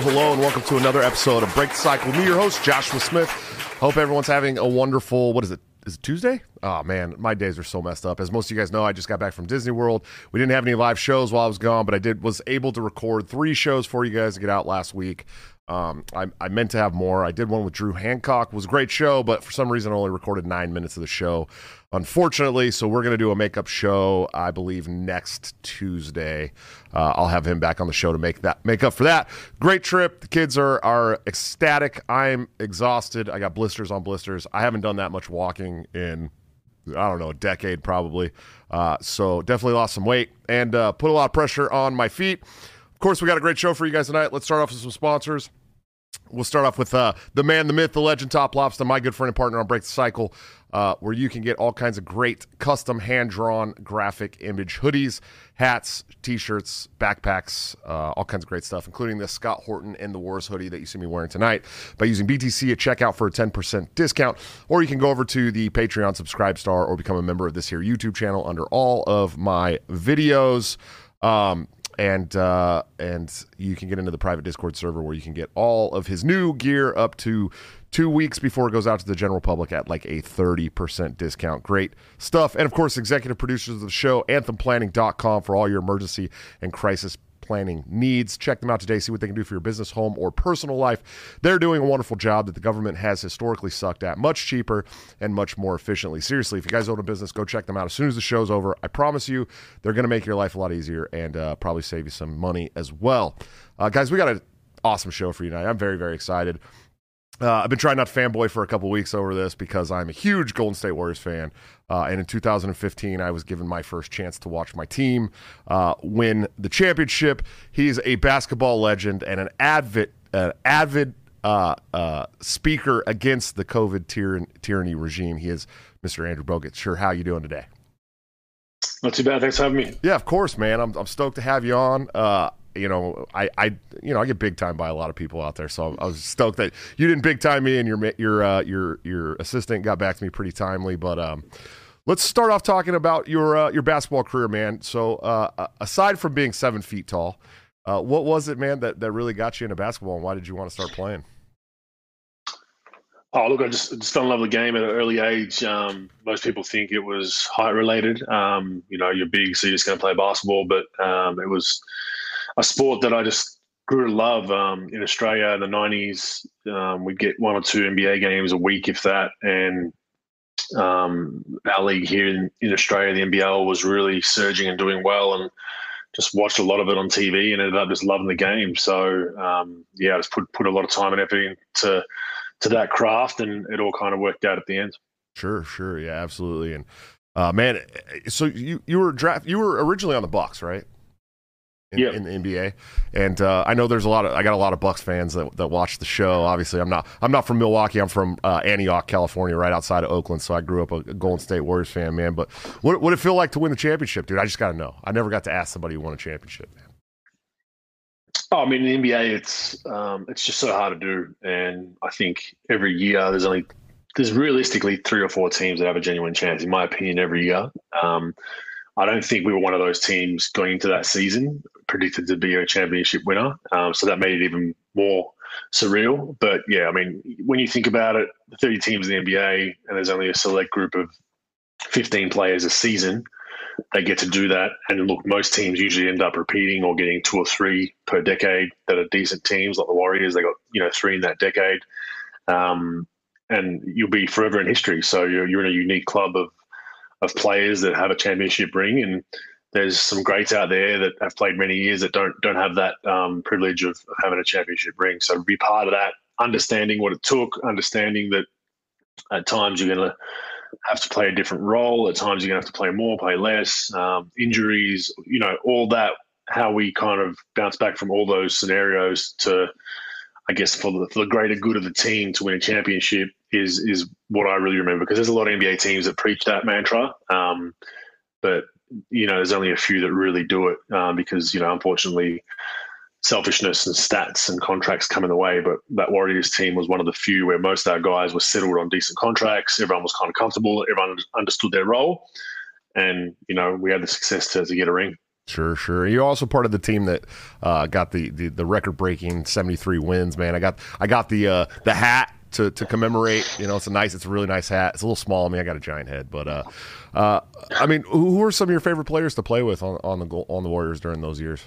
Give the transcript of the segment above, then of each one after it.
Hello, and welcome to another episode of Break the Cycle. Me, your host, Joshua Smith. Hope everyone's having a wonderful, what is it? Is it Tuesday? Oh man, my days are so messed up. As most of you guys know, I just got back from Disney World. We didn't have any live shows while I was gone, but I did was able to record three shows for you guys to get out last week. Um, I, I meant to have more. I did one with Drew Hancock. It was a great show, but for some reason, I only recorded nine minutes of the show, unfortunately. So we're going to do a makeup show, I believe, next Tuesday. Uh, I'll have him back on the show to make that make up for that. Great trip. The kids are are ecstatic. I'm exhausted. I got blisters on blisters. I haven't done that much walking in I don't know, a decade probably. Uh, so definitely lost some weight and uh, put a lot of pressure on my feet. Of course, we got a great show for you guys tonight. Let's start off with some sponsors. We'll start off with uh, the man, the myth, the legend, Top Lobster, my good friend and partner on Break the Cycle, uh, where you can get all kinds of great custom hand drawn graphic image hoodies, hats, t shirts, backpacks, uh, all kinds of great stuff, including the Scott Horton and the Wars hoodie that you see me wearing tonight by using BTC at checkout for a 10% discount. Or you can go over to the Patreon Subscribe Star or become a member of this here YouTube channel under all of my videos. Um, and uh, and you can get into the private Discord server where you can get all of his new gear up to two weeks before it goes out to the general public at like a 30% discount. Great stuff. And of course, executive producers of the show, anthemplanning.com for all your emergency and crisis planning needs. Check them out today. See what they can do for your business, home, or personal life. They're doing a wonderful job that the government has historically sucked at, much cheaper and much more efficiently. Seriously, if you guys own a business, go check them out as soon as the show's over. I promise you, they're going to make your life a lot easier and uh, probably save you some money as well. Uh, guys, we got an awesome show for you tonight. I'm very, very excited. Uh, I've been trying not to fanboy for a couple weeks over this because I'm a huge Golden State Warriors fan. Uh, and in 2015, I was given my first chance to watch my team uh, win the championship. He's a basketball legend and an avid, uh, avid uh, uh, speaker against the COVID tyranny, tyranny regime. He is Mr. Andrew Bogut. Sure, how you doing today? Not too bad. Thanks for having me. Yeah, of course, man. I'm, I'm stoked to have you on. You know, I, I, you know, I get big time by a lot of people out there. So I was stoked that you didn't big time me, and your your uh, your your assistant got back to me pretty timely. But um, let's start off talking about your uh, your basketball career, man. So uh, aside from being seven feet tall, uh, what was it, man, that that really got you into basketball, and why did you want to start playing? Oh, look, I just, just fell in love with the game at an early age. Um, most people think it was height related. Um, you know, you're big, so you're just going to play basketball, but um, it was a sport that I just grew to love. Um, in Australia in the '90s, um, we'd get one or two NBA games a week, if that, and um, our league here in, in Australia, the NBL, was really surging and doing well, and just watched a lot of it on TV and ended up just loving the game. So um, yeah, I just put put a lot of time and effort into to that craft, and it all kind of worked out at the end. Sure, sure, yeah, absolutely, and. Uh, man, so you you were draft you were originally on the Bucks, right? In, yep. in the NBA. And uh, I know there's a lot of I got a lot of Bucks fans that, that watch the show. Obviously, I'm not I'm not from Milwaukee. I'm from uh, Antioch, California, right outside of Oakland. So I grew up a Golden State Warriors fan, man. But what would it feel like to win the championship, dude? I just got to know. I never got to ask somebody who won a championship, man. Oh, I mean, in the NBA, it's um, it's just so hard to do, and I think every year there's only there's realistically three or four teams that have a genuine chance, in my opinion, every year. Um, I don't think we were one of those teams going into that season predicted to be a championship winner. Um, so that made it even more surreal. But yeah, I mean, when you think about it, 30 teams in the NBA, and there's only a select group of 15 players a season, they get to do that. And look, most teams usually end up repeating or getting two or three per decade that are decent teams, like the Warriors. They got you know three in that decade, um, and you'll be forever in history. So you're you're in a unique club of of players that have a championship ring, and there's some greats out there that have played many years that don't don't have that um, privilege of, of having a championship ring. So be part of that, understanding what it took, understanding that at times you're going to have to play a different role. At times, you're going to have to play more, play less, um, injuries, you know, all that. How we kind of bounce back from all those scenarios to, I guess, for the, for the greater good of the team to win a championship is is what I really remember because there's a lot of NBA teams that preach that mantra, um, but you know, there's only a few that really do it um, because you know, unfortunately, selfishness and stats and contracts come in the way. But that Warriors team was one of the few where most of our guys were settled on decent contracts. Everyone was kind of comfortable. Everyone understood their role, and you know, we had the success to, to get a ring. Sure, sure. You're also part of the team that uh, got the, the, the record breaking 73 wins, man. I got I got the uh, the hat to, to commemorate. You know, it's a nice, it's a really nice hat. It's a little small. I mean, I got a giant head, but uh, uh, I mean, who are some of your favorite players to play with on, on the on the Warriors during those years?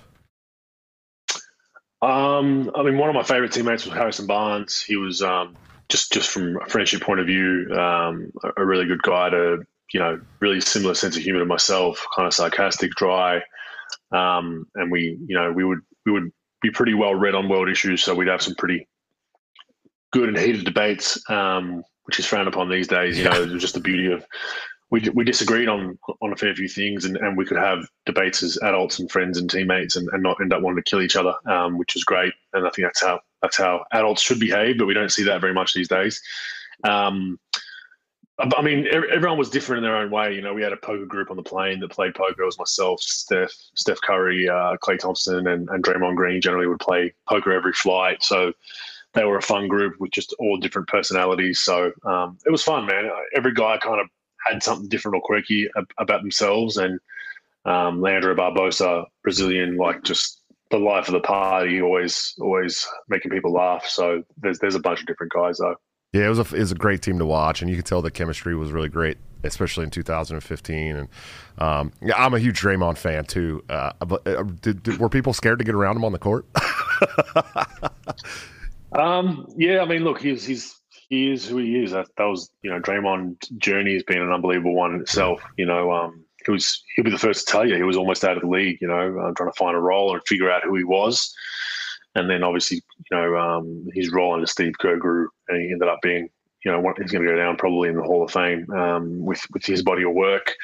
Um, I mean, one of my favorite teammates was Harrison Barnes. He was um, just just from a friendship point of view, um, a, a really good guy to you know, really similar sense of humor to myself, kind of sarcastic, dry, um, and we, you know, we would we would be pretty well read on world issues, so we'd have some pretty good and heated debates, um, which is frowned upon these days. You know, it was just the beauty of we, we disagreed on on a fair few things, and, and we could have debates as adults and friends and teammates, and, and not end up wanting to kill each other, um, which is great. And I think that's how that's how adults should behave, but we don't see that very much these days. Um, I mean, everyone was different in their own way. You know, we had a poker group on the plane that played poker. It was myself, Steph, Steph Curry, uh, Klay Thompson, and, and Draymond Green generally would play poker every flight. So they were a fun group with just all different personalities. So um, it was fun, man. Every guy kind of had something different or quirky about themselves. And um, Leandro Barbosa, Brazilian, like just the life of the party, always always making people laugh. So there's there's a bunch of different guys though. Yeah, it was a it was a great team to watch, and you could tell the chemistry was really great, especially in 2015. And um, yeah, I'm a huge Draymond fan too. Uh, but uh, did, did, were people scared to get around him on the court? Um, yeah, I mean, look, he's he's he is who he is. That, that was you know, Draymond's journey has been an unbelievable one in itself. You know, um, he was he'll be the first to tell you he was almost out of the league. You know, uh, trying to find a role and figure out who he was, and then obviously you know um, his role under Steve Kerr grew, and he ended up being you know he's going to go down probably in the Hall of Fame um, with with his body of work.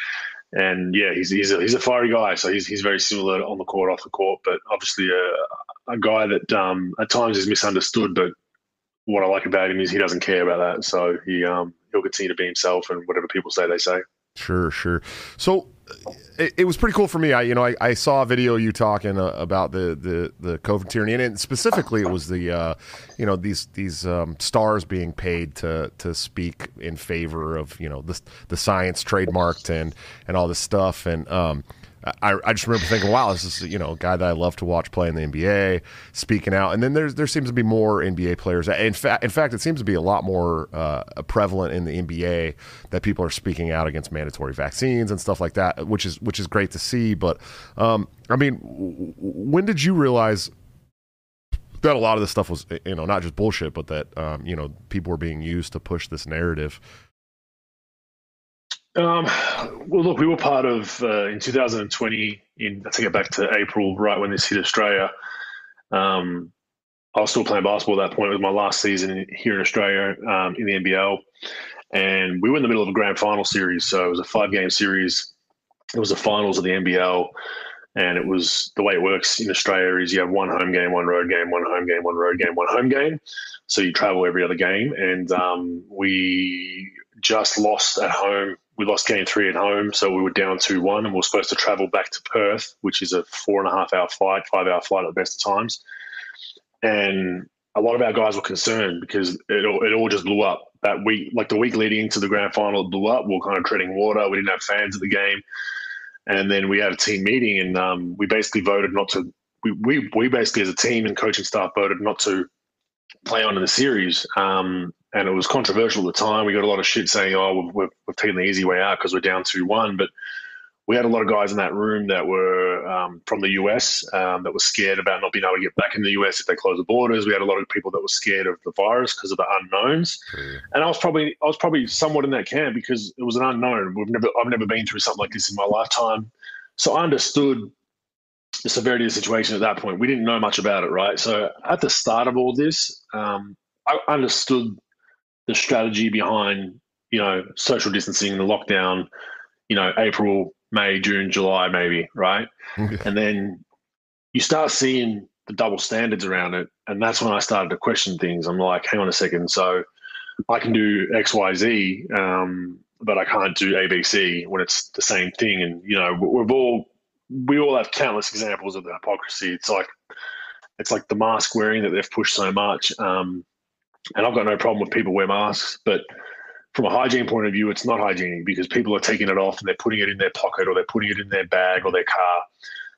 And yeah, he's he's a, he's a fiery guy. So he's he's very similar on the court, off the court, but obviously a, a guy that um, at times is misunderstood. But what I like about him is he doesn't care about that. So he um, he'll continue to be himself, and whatever people say, they say. Sure, sure. So it, it, was pretty cool for me. I, you know, I, I saw a video you talking uh, about the, the, the COVID tyranny, and specifically it was the, uh, you know, these these um, stars being paid to to speak in favor of you know the the science trademarked and and all this stuff, and um, I, I just remember thinking, wow, this is you know a guy that I love to watch play in the NBA, speaking out. And then there's there seems to be more NBA players. In fact, in fact, it seems to be a lot more uh, prevalent in the NBA that people are speaking out against mandatory vaccines and stuff like that, which is which is great to see. But um, I mean, when did you realize? That a lot of this stuff was, you know, not just bullshit, but that um, you know people were being used to push this narrative. Um, well, look, we were part of uh, in 2020. In I think it back to April, right when this hit Australia. Um, I was still playing basketball at that point. It was my last season here in Australia um, in the NBL, and we were in the middle of a grand final series. So it was a five-game series. It was the finals of the NBL, and it was the way it works in Australia is you have one home game, one road game, one home game, one road game, one home game. So you travel every other game, and um, we just lost at home we lost game three at home, so we were down 2 1, and we were supposed to travel back to Perth, which is a four and a half hour flight, five hour flight at the best of times. And a lot of our guys were concerned because it all, it all just blew up that week. Like the week leading into the grand final, it blew up. We were kind of treading water. We didn't have fans at the game. And then we had a team meeting, and um, we basically voted not to. We, we, we basically, as a team and coaching staff, voted not to play on in the series. Um, and it was controversial at the time. We got a lot of shit saying, "Oh, we've, we've taken the easy way out because we're down two one." But we had a lot of guys in that room that were um, from the US um, that were scared about not being able to get back in the US if they close the borders. We had a lot of people that were scared of the virus because of the unknowns. Mm. And I was probably I was probably somewhat in that camp because it was an unknown. We've never I've never been through something like this in my lifetime, so I understood the severity of the situation at that point. We didn't know much about it, right? So at the start of all this, um, I understood the strategy behind you know, social distancing, the lockdown, you know, April, May, June, July, maybe, right? and then you start seeing the double standards around it. And that's when I started to question things. I'm like, hang on a second. So I can do X, Y, Z, um, but I can't do ABC when it's the same thing. And, you know, we've all, we all have countless examples of the hypocrisy. It's like, it's like the mask wearing that they've pushed so much. Um, and I've got no problem with people wear masks, but from a hygiene point of view, it's not hygienic because people are taking it off and they're putting it in their pocket or they're putting it in their bag or their car.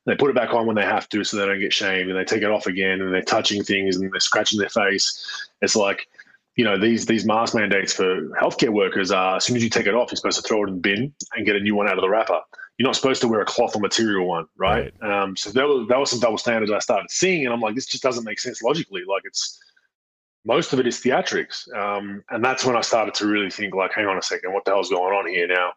They put it back on when they have to so they don't get shamed and they take it off again and they're touching things and they're scratching their face. It's like, you know, these these mask mandates for healthcare workers are as soon as you take it off, you're supposed to throw it in the bin and get a new one out of the wrapper. You're not supposed to wear a cloth or material one, right? right. Um, so that was that was some double standards I started seeing, and I'm like, this just doesn't make sense logically. Like it's most of it is theatrics. Um, and that's when I started to really think, like, hang on a second, what the hell's going on here now?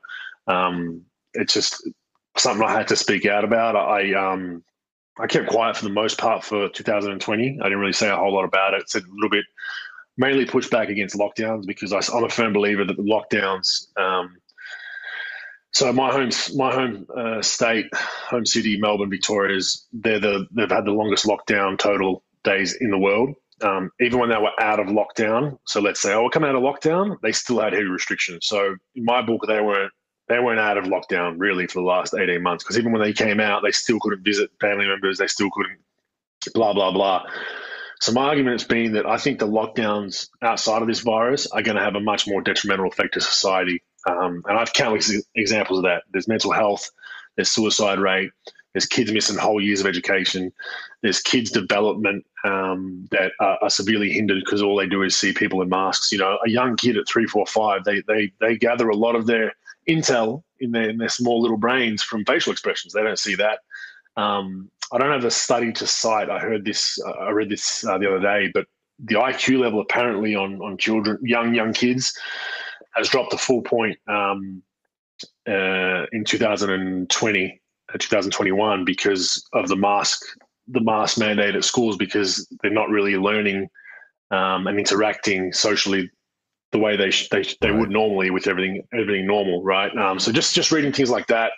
Um, it's just something I had to speak out about. I um, I kept quiet for the most part for 2020. I didn't really say a whole lot about it. Said a little bit, mainly pushed back against lockdowns because I, am a firm believer that the lockdowns. Um, so my home, my home uh, state, home city, Melbourne, Victoria's, they're the they've had the longest lockdown total days in the world um, even when they were out of lockdown. So let's say, oh, we're coming out of lockdown, they still had heavy restrictions. So in my book, they weren't they weren't out of lockdown really for the last 18 months because even when they came out, they still couldn't visit family members. They still couldn't blah, blah, blah. So my argument has been that I think the lockdowns outside of this virus are going to have a much more detrimental effect to society. Um, and I've countless examples of that. There's mental health, there's suicide rate, there's kids missing whole years of education. There's kids' development um, that are, are, severely hindered because all they do is see people in masks. You know, a young kid at three, four, five, they they they gather a lot of their intel in their in their small little brains from facial expressions. They don't see that. Um, I don't have a study to cite. I heard this. Uh, I read this uh, the other day, but the IQ level apparently on on children, young young kids, has dropped a full point um, uh, in 2020 2021 because of the mask the mask mandate at schools because they're not really learning um, and interacting socially the way they sh- they, they right. would normally with everything everything normal right? Um, so just just reading things like that.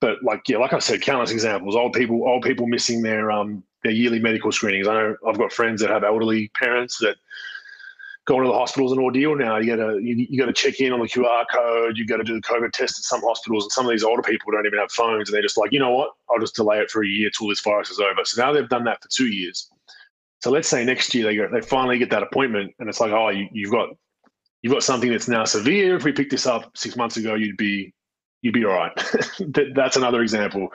But like yeah like I said countless examples old people old people missing their um their yearly medical screenings. I know I've got friends that have elderly parents that going to the hospital is an ordeal now. You got to you, you got to check in on the QR code. You got to do the COVID test at some hospitals, and some of these older people don't even have phones, and they're just like, you know what? I'll just delay it for a year till this virus is over. So now they've done that for two years. So let's say next year they go, they finally get that appointment, and it's like, oh, you, you've got you've got something that's now severe. If we picked this up six months ago, you'd be you'd be all right. that's another example.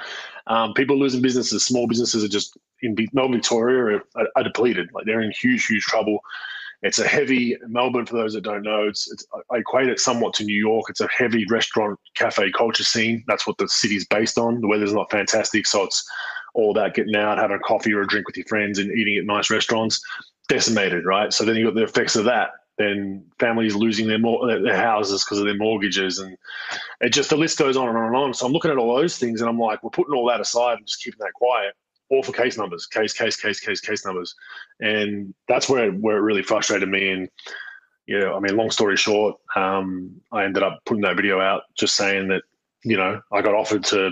Um, people losing businesses, small businesses are just in Melbourne, Victoria are, are, depleted. Like they're in huge, huge trouble. It's a heavy Melbourne for those that don't know. It's, it's, I equate it somewhat to New York. It's a heavy restaurant cafe culture scene. That's what the city's based on. The weather's not fantastic, so it's all about getting out, having a coffee or a drink with your friends, and eating at nice restaurants. Decimated, right? So then you got the effects of that. Then families losing their their houses because of their mortgages, and it just the list goes on and on and on. So I'm looking at all those things, and I'm like, we're putting all that aside and just keeping that quiet for case numbers, case, case, case, case, case numbers, and that's where where it really frustrated me. And you know, I mean, long story short, um, I ended up putting that video out, just saying that you know I got offered to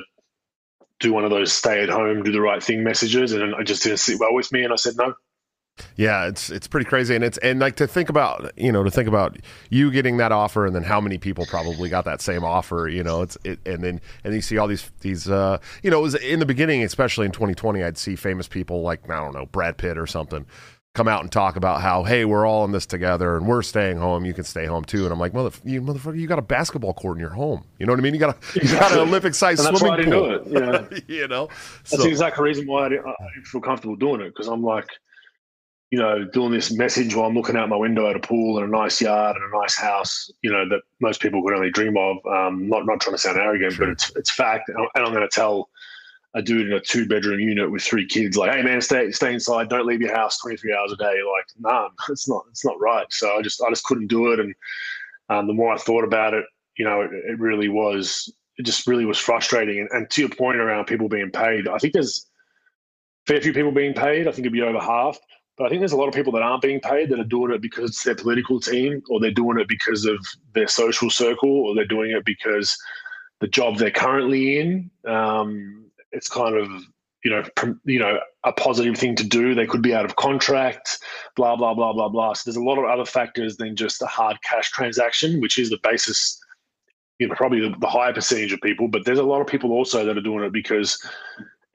do one of those stay at home, do the right thing messages, and I just didn't sit well with me, and I said no. Yeah, it's it's pretty crazy, and it's and like to think about you know to think about you getting that offer, and then how many people probably got that same offer. You know, it's it, and then and you see all these these uh, you know it was in the beginning, especially in 2020, I'd see famous people like I don't know Brad Pitt or something come out and talk about how hey we're all in this together and we're staying home you can stay home too and i'm like mother you motherfucker you got a basketball court in your home you know what i mean you got a you got an olympic sized swimming pool do it, yeah. you know that's so. the exact reason why I, I feel comfortable doing it because i'm like you know, doing this message while I'm looking out my window at a pool and a nice yard and a nice house, you know, that most people could only dream of. Um, not not trying to sound arrogant, sure. but it's it's fact. And I'm going to tell a dude in a two bedroom unit with three kids, like, hey man, stay stay inside, don't leave your house 23 hours a day. Like, nah, it's not it's not right. So I just I just couldn't do it. And um, the more I thought about it, you know, it, it really was it just really was frustrating. And, and to your point around people being paid, I think there's fair few people being paid. I think it'd be over half But I think there's a lot of people that aren't being paid that are doing it because it's their political team, or they're doing it because of their social circle, or they're doing it because the job they're currently in. Um, it's kind of you know, you know, a positive thing to do. They could be out of contract, blah blah blah blah blah. So there's a lot of other factors than just a hard cash transaction, which is the basis. You know, probably the, the higher percentage of people, but there's a lot of people also that are doing it because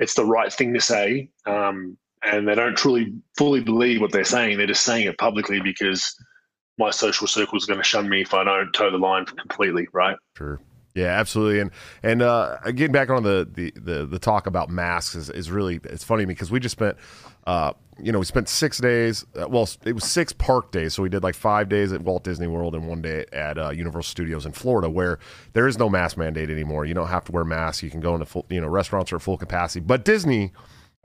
it's the right thing to say, um, and they don't truly fully believe what they're saying. They're just saying it publicly because my social circle is going to shun me if I don't toe the line completely. Right? Sure. Yeah, absolutely. And and uh, getting back on the, the, the the talk about masks is, is really it's funny because we just spent uh, you know we spent six days. Uh, well, it was six park days, so we did like five days at Walt Disney World and one day at uh, Universal Studios in Florida, where there is no mask mandate anymore. You don't have to wear masks. You can go into full, you know restaurants are at full capacity, but Disney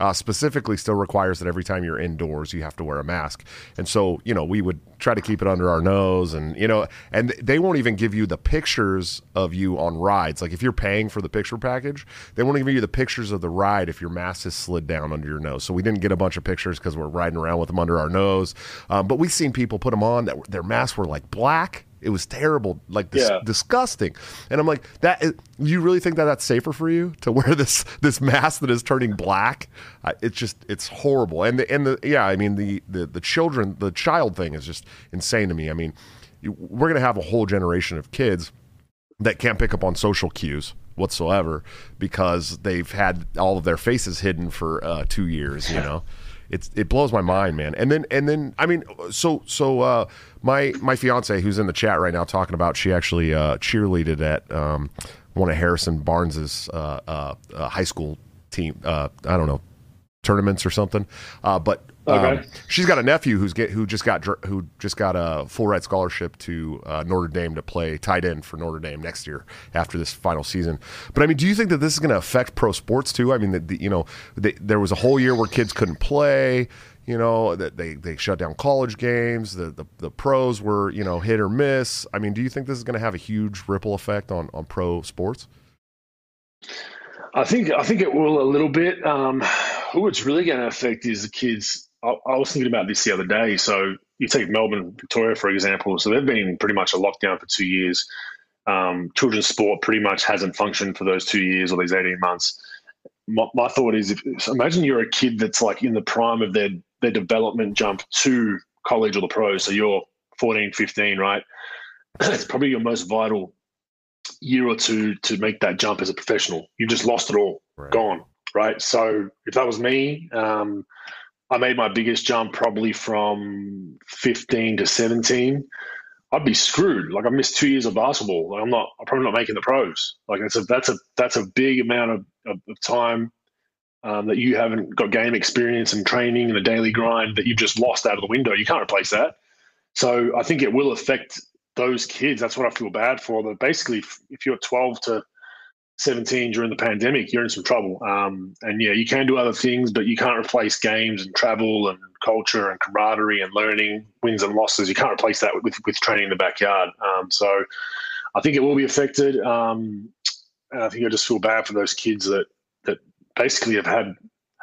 uh, specifically still requires that every time you're indoors you have to wear a mask. And so you know we would try to keep it under our nose and you know and they won't even give you the pictures of you on rides. Like if you're paying for the picture package they won't give you the pictures of the ride if your mask is slid down under your nose. So we didn't get a bunch of pictures because we're riding around with them under our nose. Um, but we've seen people put them on that their masks were like black it was terrible, like dis- yeah. disgusting. And I'm like, that. Is, you really think that that's safer for you to wear this this mask that is turning black? Uh, it's just it's horrible. And the and the yeah, I mean the the the children, the child thing is just insane to me. I mean, you, we're gonna have a whole generation of kids that can't pick up on social cues whatsoever because they've had all of their faces hidden for uh, two years. You know it's it blows my mind, man. And then and then I mean, so so uh, my my fiance who's in the chat right now talking about she actually uh, cheerleaded at um, one of Harrison Barnes's uh, uh, uh high school team. Uh, I don't know tournaments or something. but Okay. Um, she's got a nephew who's get who just got who just got a full ride scholarship to uh, Notre Dame to play tight end for Notre Dame next year after this final season. But I mean, do you think that this is going to affect pro sports too? I mean, the, the, you know, they, there was a whole year where kids couldn't play. You know, that they, they shut down college games. The, the the pros were you know hit or miss. I mean, do you think this is going to have a huge ripple effect on on pro sports? I think I think it will a little bit. Um, who it's really going to affect is the kids I, I was thinking about this the other day. So you take Melbourne, Victoria, for example. So they've been pretty much a lockdown for two years. Um, children's sport pretty much hasn't functioned for those two years or these 18 months. My, my thought is if imagine you're a kid that's like in the prime of their, their development jump to college or the pros. So you're 14, 15, right? it's probably your most vital year or two to make that jump as a professional. You just lost it all, right. gone, right? So if that was me, um, I made my biggest jump probably from 15 to 17. I'd be screwed. Like I missed two years of basketball. Like I'm not. I'm probably not making the pros. Like that's a that's a that's a big amount of, of, of time um, that you haven't got game experience and training and a daily grind that you've just lost out of the window. You can't replace that. So I think it will affect those kids. That's what I feel bad for. That basically, if you're 12 to 17 during the pandemic, you're in some trouble. Um, and yeah, you can do other things, but you can't replace games and travel and culture and camaraderie and learning, wins and losses. You can't replace that with, with training in the backyard. Um, so I think it will be affected. Um, and I think I just feel bad for those kids that, that basically have had,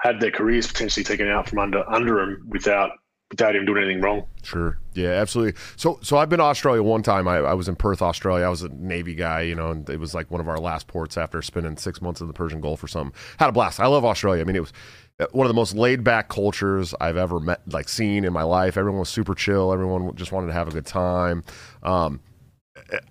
had their careers potentially taken out from under, under them without without him doing anything wrong. Sure. Yeah, absolutely. So, so I've been to Australia one time. I, I, was in Perth, Australia. I was a Navy guy, you know, and it was like one of our last ports after spending six months in the Persian Gulf or something. Had a blast. I love Australia. I mean, it was uh, one of the most laid back cultures I've ever met, like seen in my life. Everyone was super chill. Everyone just wanted to have a good time. Um,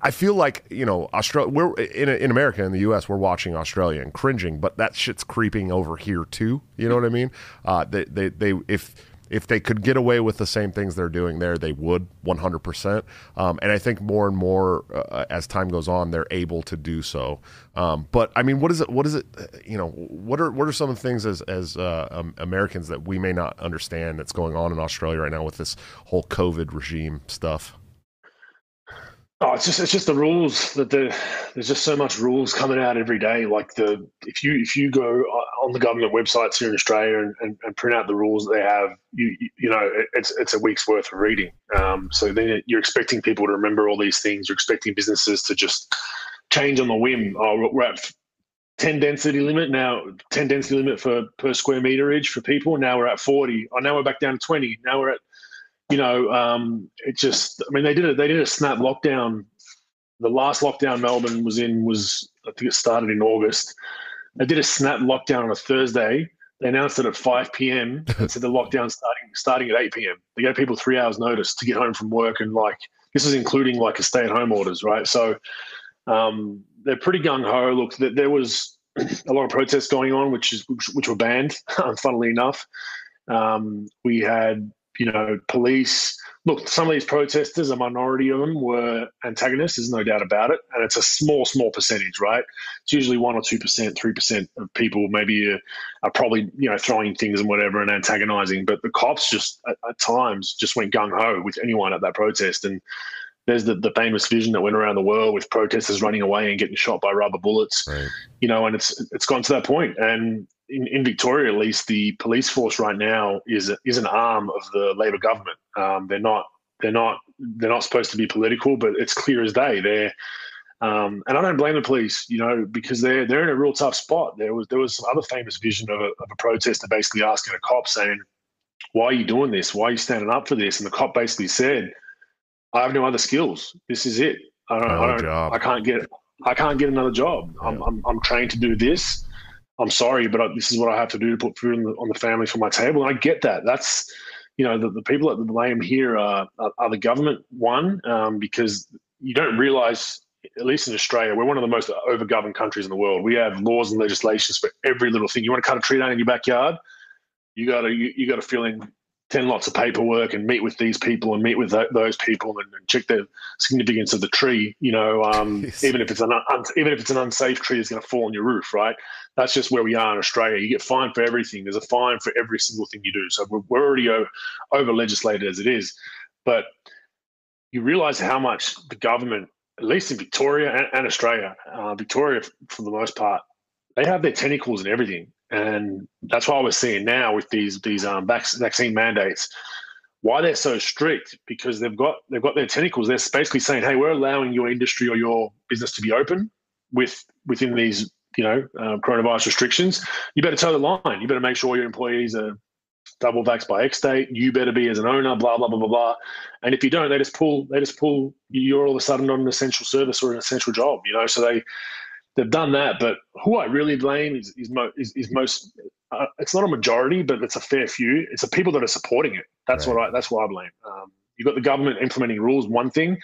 I feel like you know Australia. We're in in America in the U.S. We're watching Australia and cringing, but that shit's creeping over here too. You know what I mean? Uh, they, they they if if they could get away with the same things they're doing there, they would 100%. Um, and I think more and more uh, as time goes on, they're able to do so. Um, but I mean, what is it? What is it? You know, what are what are some of the things as as uh, um, Americans that we may not understand that's going on in Australia right now with this whole COVID regime stuff? Oh, it's just it's just the rules that the, there's just so much rules coming out every day. Like the if you if you go on the government websites here in Australia and, and, and print out the rules that they have, you you know it's it's a week's worth of reading. Um, so then you're expecting people to remember all these things. You're expecting businesses to just change on the whim. Oh, we're at 10 density limit now 10 density limit for per square meterage for people now we're at 40 oh now we're back down to 20 now we're at you know um, it just i mean they did it they did a snap lockdown the last lockdown melbourne was in was i think it started in august they did a snap lockdown on a thursday they announced it at 5 p.m. and said the lockdown starting starting at 8 p.m. They gave people three hours notice to get home from work, and like this is including like a stay-at-home orders, right? So um, they're pretty gung ho. Look, there was a lot of protests going on, which is which, which were banned. funnily enough, um, we had you know police look, some of these protesters, a minority of them were antagonists. There's no doubt about it, and it's a small, small percentage, right? It's usually one or two percent, three percent of people maybe are, are, probably you know throwing things and whatever and antagonizing. But the cops just at, at times just went gung ho with anyone at that protest, and there's the, the famous vision that went around the world with protesters running away and getting shot by rubber bullets, right. you know, and it's it's gone to that point. And in, in Victoria, at least, the police force right now is is an arm of the Labor government. Um, they're not they're not they're not supposed to be political, but it's clear as day. They're um, and I don't blame the police, you know, because they're they're in a real tough spot. There was there was some other famous vision of a, of a protester basically asking a cop saying, "Why are you doing this? Why are you standing up for this?" And the cop basically said, "I have no other skills. This is it. I don't. No I, don't I can't get. I can't get another job. Yeah. I'm, I'm I'm trained to do this. I'm sorry, but this is what I have to do to put food on the, on the family for my table. And I get that. That's, you know, the, the people that blame here are, are, are the government, one, um, because you don't realize, at least in Australia, we're one of the most overgoverned countries in the world. We have laws and legislations for every little thing. You want to cut a tree down in your backyard? You got to you, you got to fill in 10 lots of paperwork and meet with these people and meet with th- those people and, and, check the significance of the tree you know um, even if it's an un- even if it's an unsafe tree that's going to fall on your roof right? That's just where we are in australia. You get fined for everything. There's a fine for every single thing you do. So we're, we're already o- over legislated as it is. But you realize how much the government at least in victoria and, and australia uh, victoria for the most part they have their tentacles in everything and that's what we're seeing now with these these um, vaccine mandates. Why they're so strict? Because they've got they've got their tentacles. They're basically saying, "Hey, we're allowing your industry or your business to be open with within these you know uh, coronavirus restrictions. You better toe the line. You better make sure your employees are double vaxxed by X date. You better be as an owner. Blah blah blah blah blah. And if you don't, they just pull they just pull. You're all of a sudden not an essential service or an essential job. You know, so they they've done that. But who I really blame is is, mo- is, is most. Uh, it's not a majority, but it's a fair few. It's the people that are supporting it. That's right. what I. That's what I blame. Um, you've got the government implementing rules. One thing,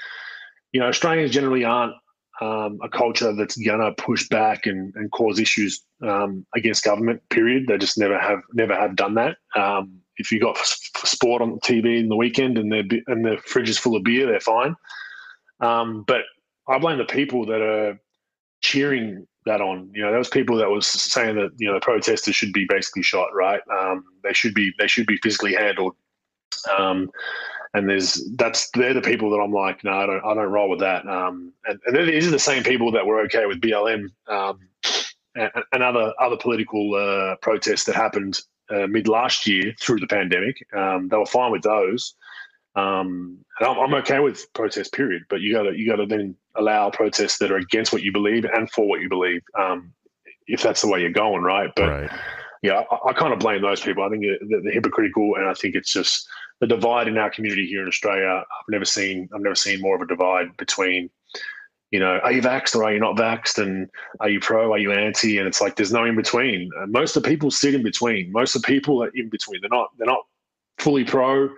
you know, Australians generally aren't um, a culture that's gonna push back and, and cause issues um, against government. Period. They just never have never have done that. Um, if you got sport on TV in the weekend and their and the fridge is full of beer, they're fine. Um, but I blame the people that are cheering that on. You know, those people that was saying that you know the protesters should be basically shot. Right? Um, they should be they should be physically handled. Um, and there's that's they're the people that I'm like, no, I don't I don't roll with that. Um, and, and these are the same people that were okay with BLM um, and, and, other other political uh, protests that happened uh, mid last year through the pandemic. Um, they were fine with those. Um, and I'm, I'm, okay with protest, period. But you got to you got to then allow protests that are against what you believe and for what you believe, um, if that's the way you're going, right? But right. yeah, I, I, kind of blame those people. I think they're, they're, hypocritical, and I think it's just the divide in our community here in Australia. I've never seen I've never seen more of a divide between. You know, are you vaxxed or are you not vaxxed? And are you pro? Are you anti? And it's like there's no in between. most of the people sit in between. Most of the people are in between. They're not. They're not fully pro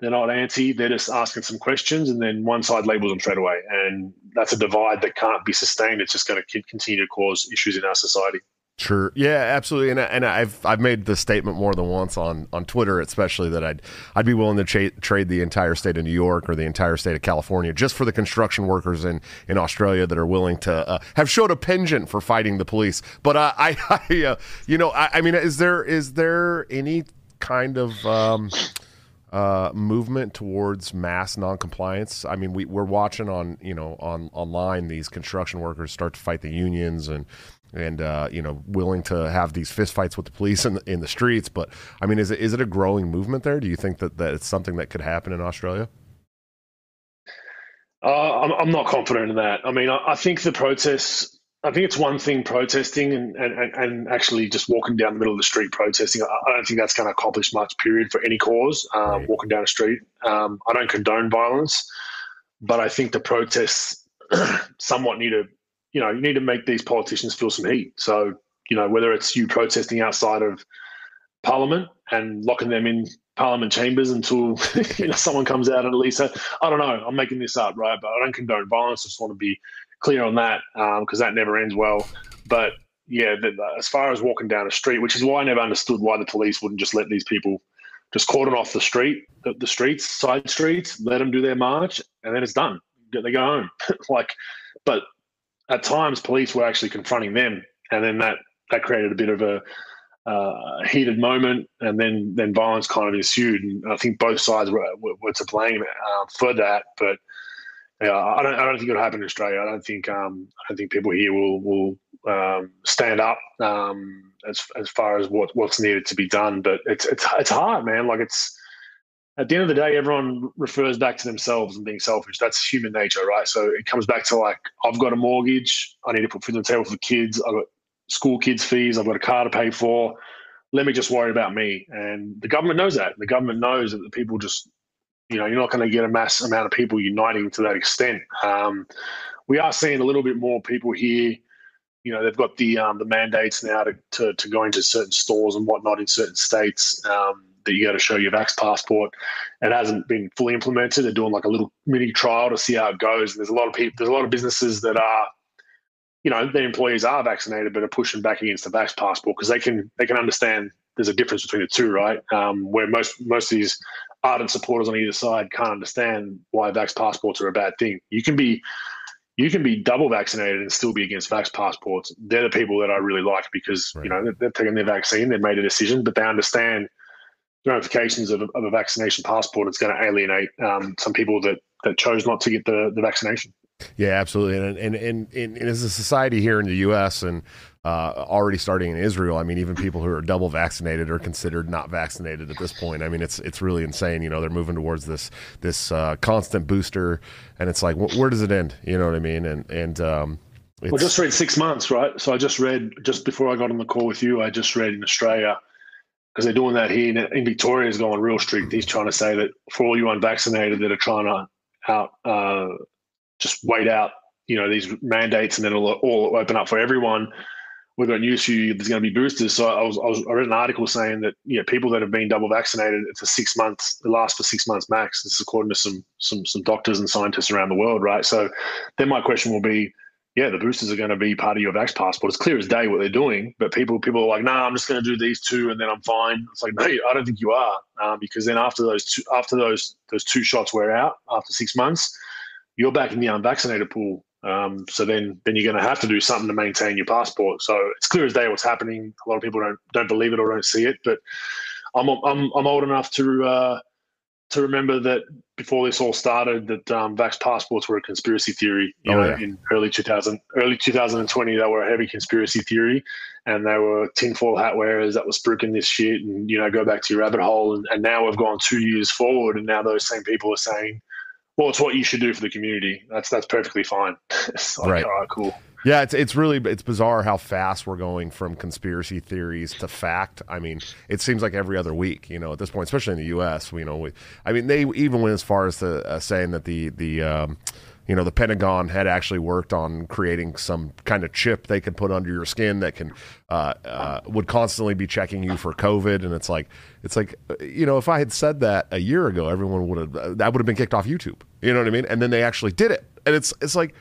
they're not anti. They're just asking some questions, and then one side labels them straight away, and that's a divide that can't be sustained. It's just going to continue to cause issues in our society. Sure. Yeah, absolutely. And and I've I've made the statement more than once on on Twitter, especially that I'd I'd be willing to tra- trade the entire state of New York or the entire state of California just for the construction workers in in Australia that are willing to uh, have showed a penchant for fighting the police. But I, I uh, you know, I, I, mean, is there is there any kind of um, uh, movement towards mass noncompliance. I mean, we, we're watching on you know on online these construction workers start to fight the unions and and uh, you know willing to have these fistfights with the police in the, in the streets. But I mean, is it is it a growing movement there? Do you think that, that it's something that could happen in Australia? Uh, I'm, I'm not confident in that. I mean, I, I think the protests I think it's one thing protesting and, and, and actually just walking down the middle of the street protesting. I, don't think that's going to accomplish much, period, for any cause. Um, right. Walking down a street, um, I don't condone violence, but I think the protests somewhat need to, you know, you need to make these politicians feel some heat. So, you know, whether it's you protesting outside of Parliament and locking them in Parliament chambers until you know someone comes out and at least I don't know. I'm making this up, right? But I don't condone violence. I just want to be clear on that because um, that never ends well. But yeah, the, the, as far as walking down a street, which is why I never understood why the police wouldn't just let these people just cordon off the street, the, the streets, side streets, let them do their march, and then it's done. They go home. like, but at times police were actually confronting them, and then that that created a bit of a uh, heated moment, and then then violence kind of ensued. And I think both sides were, were, were to blame uh, for that, but yeah, I don't. I don't think it'll happen in Australia. I don't think. Um, I don't think people here will will um, stand up um, as as far as what what's needed to be done. But it's it's it's hard, man. Like it's at the end of the day, everyone refers back to themselves and being selfish. That's human nature, right? So it comes back to like, I've got a mortgage. I need to put food on the table for kids. I've got school kids' fees. I've got a car to pay for. Let me just worry about me. And the government knows that. The government knows that the people just you know, you're not going to get a mass amount of people uniting to that extent. Um, we are seeing a little bit more people here. You know, they've got the um, the mandates now to, to, to go into certain stores and whatnot in certain states um, that you got to show your vax passport. It hasn't been fully implemented. They're doing like a little mini trial to see how it goes. And there's a lot of people. There's a lot of businesses that are, you know, their employees are vaccinated, but are pushing back against the vax passport because they can they can understand there's a difference between the two, right? Um, where most most of these ardent supporters on either side can't understand why vax passports are a bad thing. You can be you can be double vaccinated and still be against vax passports. They're the people that I really like because right. you know they've taken their vaccine, they've made a decision, but they understand the ramifications of a, of a vaccination passport. It's going to alienate um, some people that that chose not to get the the vaccination. Yeah, absolutely. And and, and and and as a society here in the U.S. and uh, already starting in Israel, I mean, even people who are double vaccinated are considered not vaccinated at this point. I mean, it's it's really insane. You know, they're moving towards this this uh, constant booster, and it's like, wh- where does it end? You know what I mean? And and um, well, just read six months, right? So I just read just before I got on the call with you. I just read in Australia because they're doing that here in Victoria is going real strict. He's trying to say that for all you unvaccinated that are trying to out uh, just wait out, you know, these mandates, and then it'll all open up for everyone. We've got news for you. There's going to be boosters. So I was, I was, I read an article saying that yeah, people that have been double vaccinated for six months, it lasts for six months max. This is according to some some some doctors and scientists around the world, right? So then my question will be, yeah, the boosters are going to be part of your vax passport. It's clear as day what they're doing, but people people are like, nah, I'm just going to do these two and then I'm fine. It's like, no, I don't think you are, um, because then after those two after those those two shots wear out after six months, you're back in the unvaccinated pool. Um, so then, then you're going to have to do something to maintain your passport. So it's clear as day what's happening. A lot of people don't don't believe it or don't see it, but I'm I'm, I'm old enough to uh, to remember that before this all started, that um, vax passports were a conspiracy theory. You oh, know, yeah. in early 2000, early 2020, they were a heavy conspiracy theory, and they were tinfoil hat wearers that were spruiking this shit. And you know, go back to your rabbit hole. And, and now we've gone two years forward, and now those same people are saying well, it's what you should do for the community. That's that's perfectly fine. like, right. All right. Cool. Yeah, it's it's really it's bizarre how fast we're going from conspiracy theories to fact. I mean, it seems like every other week, you know, at this point, especially in the U.S. You know, we, I mean, they even went as far as uh, saying that the the um, you know the Pentagon had actually worked on creating some kind of chip they could put under your skin that can uh, uh, would constantly be checking you for COVID, and it's like it's like you know if I had said that a year ago, everyone would have that would have been kicked off YouTube. You know what I mean? And then they actually did it, and it's it's like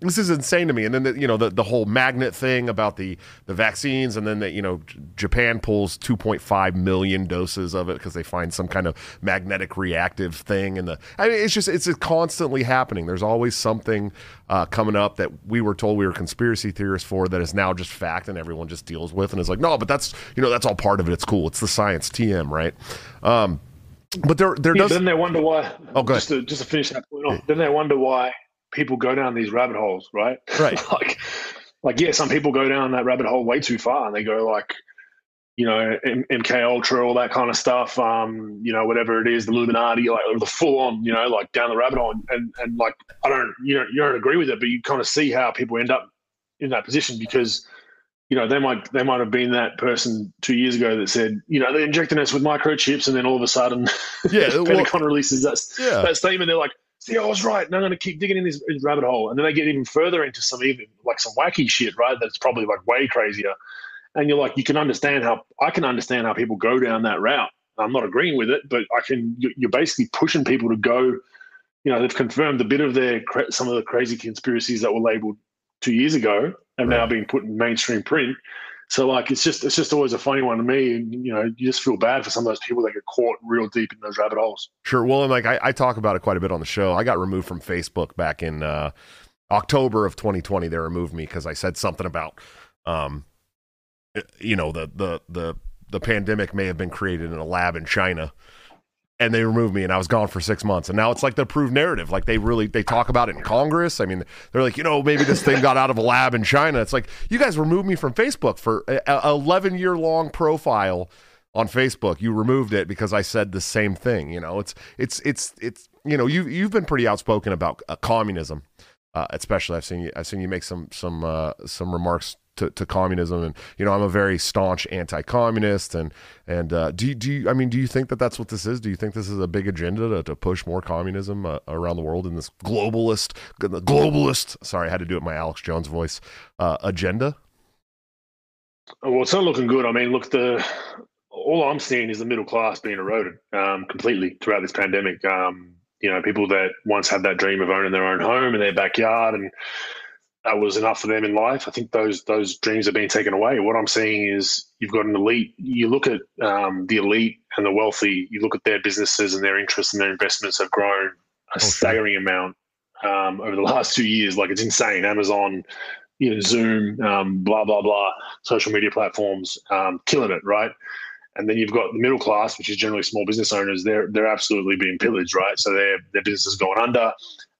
this is insane to me. And then the, you know the, the whole magnet thing about the the vaccines, and then that you know Japan pulls 2.5 million doses of it because they find some kind of magnetic reactive thing. And the I mean, it's just it's constantly happening. There's always something uh, coming up that we were told we were conspiracy theorists for that is now just fact, and everyone just deals with and is like, no, but that's you know that's all part of it. It's cool. It's the science. TM, right? Um, but there, there yeah, does. Then they wonder why. Oh, go just to, just to finish that point off. Then they wonder why people go down these rabbit holes, right? Right. like, like yeah, some people go down that rabbit hole way too far, and they go like, you know, M- MK Ultra, all that kind of stuff. Um, you know, whatever it is, the Illuminati, like the full on, you know, like down the rabbit hole, and and, and like I don't, you know, you don't agree with it, but you kind of see how people end up in that position because you know they might they might have been that person two years ago that said you know they're injecting us with microchips and then all of a sudden Yeah, Pentagon well, releases that, yeah. that statement they're like see I was right and I'm going to keep digging in this rabbit hole and then they get even further into some even like some wacky shit right that's probably like way crazier and you're like you can understand how I can understand how people go down that route I'm not agreeing with it but I can you- you're basically pushing people to go you know they've confirmed a bit of their some of the crazy conspiracies that were labeled two years ago have now Right. been put in mainstream print. So like it's just it's just always a funny one to me, and you know you just feel bad for some of those people that get caught real deep in those rabbit holes. Sure. Well, and like I, I talk about it quite a bit on the show. I got removed from Facebook back in uh, October of 2020. They removed me because I said something about, um, you know, the the the the pandemic may have been created in a lab in China, and they removed me, and I was gone for six months. And now it's like the approved narrative. Like they really they talk about it in Congress. I mean, they're like, you know, maybe this thing got out of a lab in China. It's like you guys removed me from Facebook for a, a 11 year long profile on Facebook. You removed it because I said the same thing. You know, it's it's it's it's you know you you've been pretty outspoken about uh, communism, uh, especially I've seen you I've seen you make some some uh, some remarks. To, to communism and you know I'm a very staunch anti-communist and and uh, do you, do you I mean do you think that that's what this is do you think this is a big agenda to, to push more communism uh, around the world in this globalist globalist sorry I had to do it my Alex Jones voice uh, agenda Well, it's not looking good. I mean, look, the all I'm seeing is the middle class being eroded um, completely throughout this pandemic. Um, you know, people that once had that dream of owning their own home in their backyard and that was enough for them in life. I think those those dreams are being taken away. What I'm seeing is you've got an elite. You look at um, the elite and the wealthy. You look at their businesses and their interests and their investments have grown a sure. staggering amount um, over the last two years. Like it's insane. Amazon, you know, Zoom, um, blah blah blah, social media platforms, um, killing it, right? And then you've got the middle class, which is generally small business owners. They're they're absolutely being pillaged, right? So their their business is going under.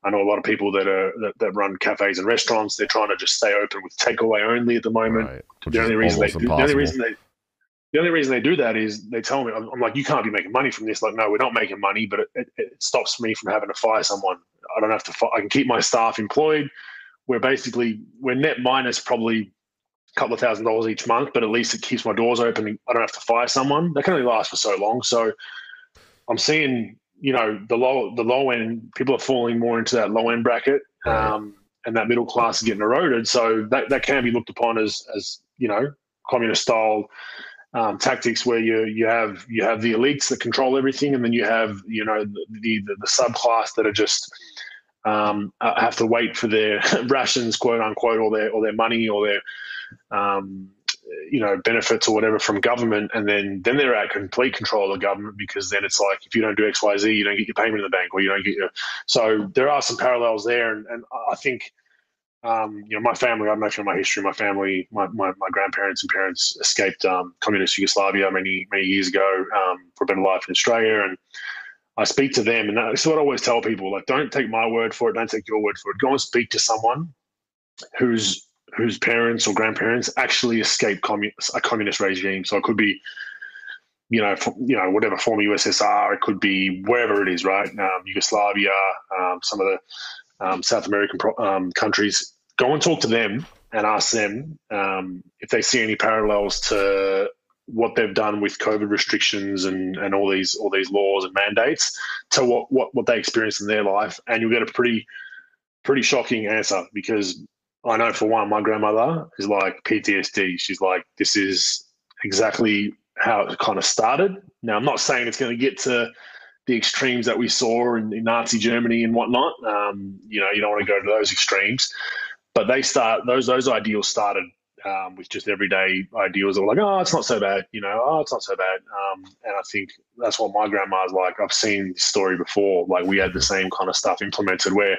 I know a lot of people that are that, that run cafes and restaurants. They're trying to just stay open with takeaway only at the moment. right The only reason they do, the only reason they the only reason they do that is they tell me I'm, I'm like you can't be making money from this. Like no, we're not making money, but it, it, it stops me from having to fire someone. I don't have to. fi- I can keep my staff employed. We're basically we're net minus probably a couple of thousand dollars each month, but at least it keeps my doors open. I don't have to fire someone. That can only last for so long. So I'm seeing you know the low the low end people are falling more into that low end bracket. Um, and that middle class is getting eroded. So that, that can be looked upon as as you know communist style um, tactics where you you have you have the elites that control everything, and then you have you know the the, the subclass that are just um, have to wait for their rations, quote unquote, or their or their money or their um, you know benefits or whatever from government, and then then they're at complete control of government because then it's like if you don't do X Y Z, you don't get your payment in the bank, or you don't get your. So there are some parallels there, and, and I think um, you know, my family, I'm actually my history, my family, my, my, my grandparents and parents escaped um, communist Yugoslavia many, many years ago um, for a better life in Australia. And I speak to them, and that's what I always tell people, like, don't take my word for it. Don't take your word for it. Go and speak to someone whose, whose parents or grandparents actually escaped a communist regime. So it could be, you know, f- you know, whatever former USSR, it could be wherever it is, right? Um, Yugoslavia, um, some of the um, South American pro- um, countries, go and talk to them and ask them um, if they see any parallels to what they've done with COVID restrictions and, and all these all these laws and mandates to what, what, what they experienced in their life, and you'll get a pretty pretty shocking answer because I know for one, my grandmother is like PTSD. She's like, this is exactly how it kind of started. Now, I'm not saying it's going to get to the extremes that we saw in, in Nazi Germany and whatnot. Um, you know, you don't want to go to those extremes, but they start those those ideals started um, with just everyday ideals that were like, oh, it's not so bad, you know, oh, it's not so bad. Um, and I think that's what my grandma's like. I've seen this story before. Like we had the same kind of stuff implemented where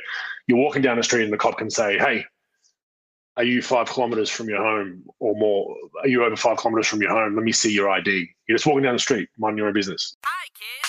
you're walking down the street and the cop can say, hey. Are you five kilometers from your home or more? Are you over five kilometers from your home? Let me see your ID. You're just walking down the street, minding your own business. Hi, kids.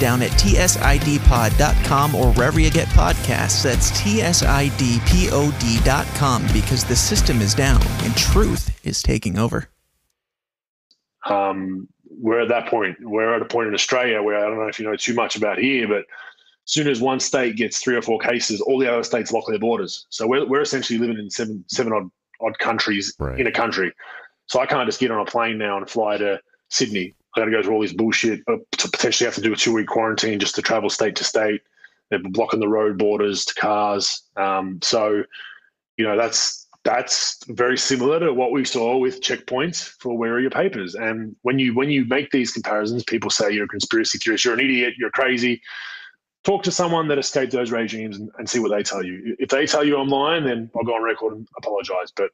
Down at tsidpod.com or wherever you get podcasts. That's tsidpod.com because the system is down and truth is taking over. Um, we're at that point. We're at a point in Australia where I don't know if you know too much about here, but as soon as one state gets three or four cases, all the other states lock their borders. So we're, we're essentially living in seven seven odd odd countries right. in a country. So I can't just get on a plane now and fly to Sydney I got to go through all this bullshit uh, to potentially have to do a two week quarantine just to travel state to state. They're blocking the road borders to cars. Um, so, you know, that's that's very similar to what we saw with checkpoints for where are your papers. And when you when you make these comparisons, people say you're a conspiracy theorist, you're an idiot, you're crazy. Talk to someone that escaped those regimes and, and see what they tell you. If they tell you I'm lying, then I'll go on record and apologize. But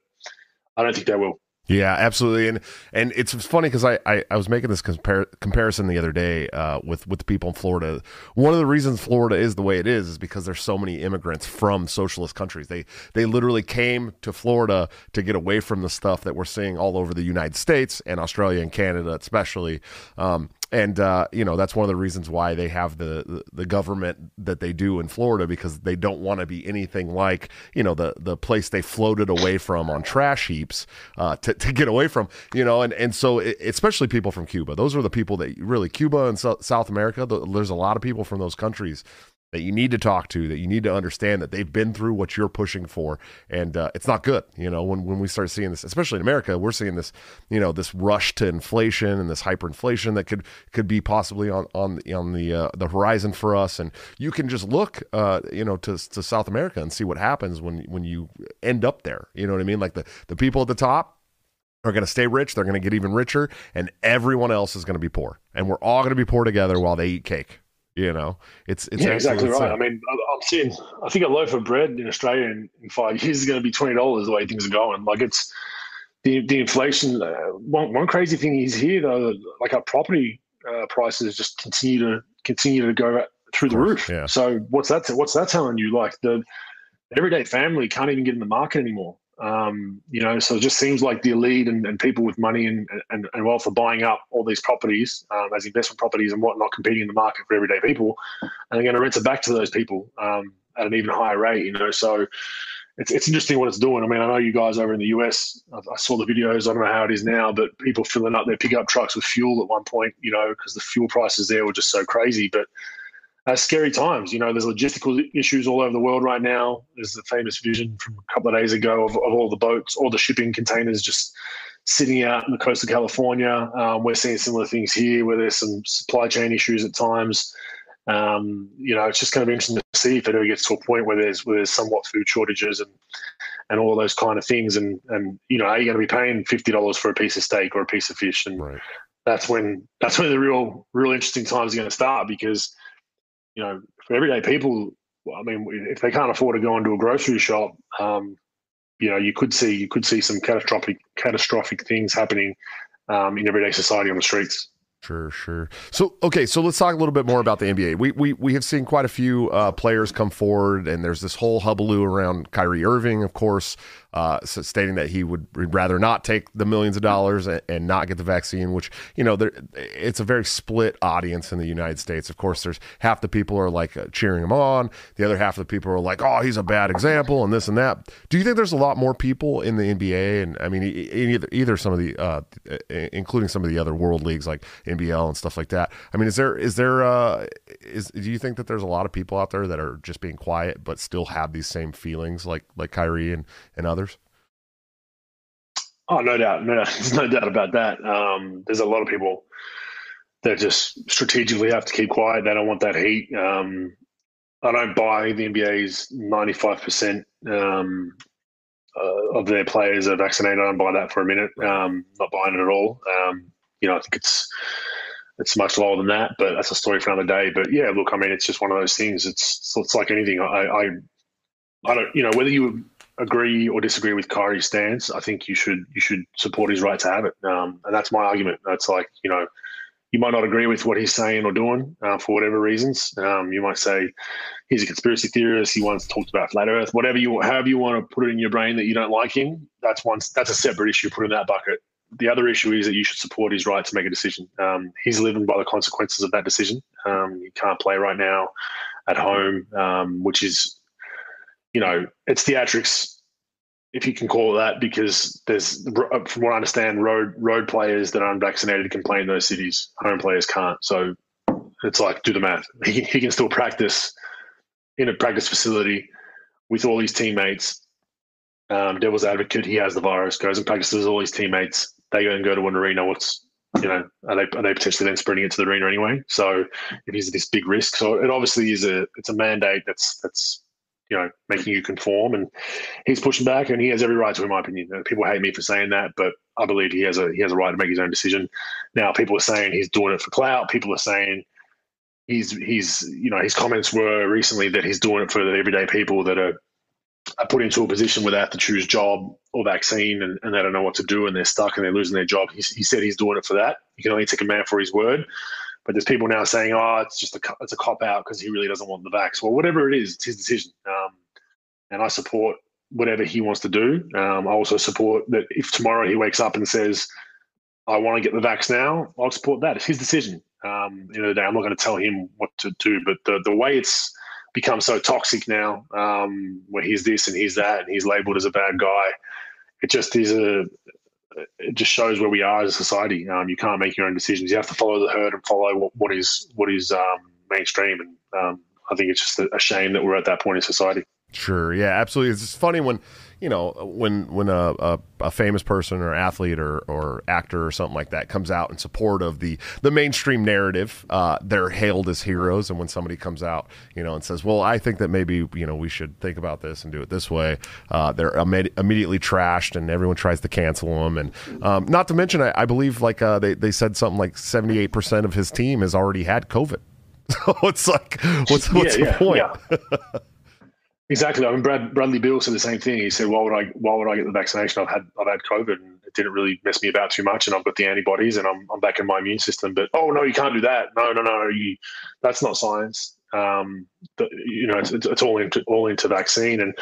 I don't think they will. Yeah, absolutely, and and it's funny because I, I, I was making this compar- comparison the other day uh, with with the people in Florida. One of the reasons Florida is the way it is is because there's so many immigrants from socialist countries. They they literally came to Florida to get away from the stuff that we're seeing all over the United States and Australia and Canada, especially. Um, and uh, you know that's one of the reasons why they have the, the government that they do in Florida because they don't want to be anything like you know the the place they floated away from on trash heaps uh, to to get away from you know? And and so it, especially people from Cuba. Those are the people that really Cuba and so, South America the, there's a lot of people from those countries that you need to talk to, that you need to understand that they've been through what you're pushing for, and uh, it's not good. You know, when when we start seeing this, especially in America, we're seeing this, you know, this rush to inflation and this hyperinflation that could could be possibly on on on the uh, the horizon for us. And you can just look, uh, you know, to to South America and see what happens when when you end up there. You know what I mean? Like the the people at the top are going to stay rich. They're going to get even richer, and everyone else is going to be poor. And we're all going to be poor together while they eat cake. You know, it's it's yeah, exactly right. I mean, I'm seeing. I think a loaf of bread in Australia in, in five years is going to be twenty dollars the way things are going. Like it's the the inflation. Uh, one one crazy thing is here though, like our property uh, prices just continue to continue to go through the roof. Yeah. So what's that? What's that telling you? Like the everyday family can't even get in the market anymore. Um, you know, so it just seems like the elite and, and people with money and, and, and, wealth are buying up all these properties um, as investment properties and whatnot, competing in the market for everyday people, and they're going to rent it back to those people um, at an even higher rate. You know, so it's it's interesting what it's doing. I mean, I know you guys over in the US. I, I saw the videos. I don't know how it is now, but people filling up their pickup trucks with fuel at one point. You know, because the fuel prices there were just so crazy, but uh, scary times. You know, there's logistical issues all over the world right now. There's the famous vision from a couple of days ago of, of all the boats, all the shipping containers just sitting out on the coast of California. Um, we're seeing similar things here where there's some supply chain issues at times. Um, you know, it's just going to be interesting to see if it ever gets to a point where there's where there's somewhat food shortages and and all those kind of things. And and you know, are you going to be paying fifty dollars for a piece of steak or a piece of fish? And right. that's when that's when the real real interesting times are going to start because you know, for everyday people, I mean, if they can't afford to go into a grocery shop, um, you know, you could see you could see some catastrophic catastrophic things happening um, in everyday society on the streets. Sure, sure. So, okay, so let's talk a little bit more about the NBA. We we we have seen quite a few uh, players come forward, and there's this whole hubbub around Kyrie Irving, of course, uh, so stating that he would rather not take the millions of dollars and, and not get the vaccine, which, you know, there, it's a very split audience in the United States. Of course, there's half the people are like uh, cheering him on, the other half of the people are like, oh, he's a bad example and this and that. Do you think there's a lot more people in the NBA? And I mean, either, either some of the, uh, including some of the other world leagues like NBL and stuff like that. I mean, is there, is there, uh, is, do you think that there's a lot of people out there that are just being quiet but still have these same feelings like, like Kyrie and, and others? Oh, no doubt, no, there's no doubt about that. Um, there's a lot of people that just strategically have to keep quiet. They don't want that heat. Um, I don't buy the NBA's 95 percent um, uh, of their players are vaccinated. I don't buy that for a minute. Um, not buying it at all. Um, you know, I think it's it's much lower than that, but that's a story for another day. But yeah, look, I mean, it's just one of those things. It's it's like anything. I I, I don't you know whether you agree or disagree with Kyrie's stance. I think you should you should support his right to have it, um, and that's my argument. It's like you know you might not agree with what he's saying or doing uh, for whatever reasons. Um, you might say he's a conspiracy theorist. He once talked about flat Earth. Whatever you, however you want to put it in your brain that you don't like him, that's one. That's a separate issue. Put in that bucket. The other issue is that you should support his right to make a decision. Um, he's living by the consequences of that decision. Um, he can't play right now at home, um, which is, you know, it's theatrics if you can call it that, because there's, from what I understand, road road players that are unvaccinated can play in those cities. Home players can't. So it's like do the math. He, he can still practice in a practice facility with all his teammates. Um, devil's advocate, he has the virus, goes and practices all his teammates. They go and go to an arena. What's you know, are they are they potentially then spreading it to the arena anyway? So if he's this big risk, so it obviously is a it's a mandate that's that's you know, making you conform. And he's pushing back, and he has every right to, in my opinion. Uh, people hate me for saying that, but I believe he has a he has a right to make his own decision. Now, people are saying he's doing it for clout. People are saying he's he's you know his comments were recently that he's doing it for the everyday people that are, are put into a position where they have to choose job or vaccine and, and they don't know what to do and they're stuck and they're losing their job. He, he said he's doing it for that. You can only take a man for his word. But there's people now saying, "Oh, it's just a it's a cop out because he really doesn't want the vax." Well, whatever it is, it's his decision, um, and I support whatever he wants to do. Um, I also support that if tomorrow he wakes up and says, "I want to get the vax now," I'll support that. It's his decision. Um, the end of the day, I'm not going to tell him what to do. But the the way it's become so toxic now, um, where he's this and he's that, and he's labelled as a bad guy, it just is a it just shows where we are as a society. Um, you can't make your own decisions. You have to follow the herd and follow what, what is what is um, mainstream. And um, I think it's just a shame that we're at that point in society. Sure. Yeah. Absolutely. It's funny when you know when when a, a, a, famous person or athlete or, or actor or something like that comes out in support of the the mainstream narrative uh, they're hailed as heroes. And when somebody comes out you know and says well i think that maybe you know we should think about this and do it this way uh, they're imme- immediately trashed and everyone tries to cancel them. And um, not to mention i, I believe like uh, they, they said something like 78% of his team has already had covid. So it's like what's, what's yeah, the yeah, point? Yeah. Exactly. I mean, Brad, Bradley Beal said the same thing. He said, "Why would I? Why would I get the vaccination? I've had I've had COVID, and it didn't really mess me about too much, and I've got the antibodies, and I'm I'm back in my immune system. But oh no, you can't do that. No, no, no. You, that's not science. Um, the, you know, it's, it's, all into all into vaccine. And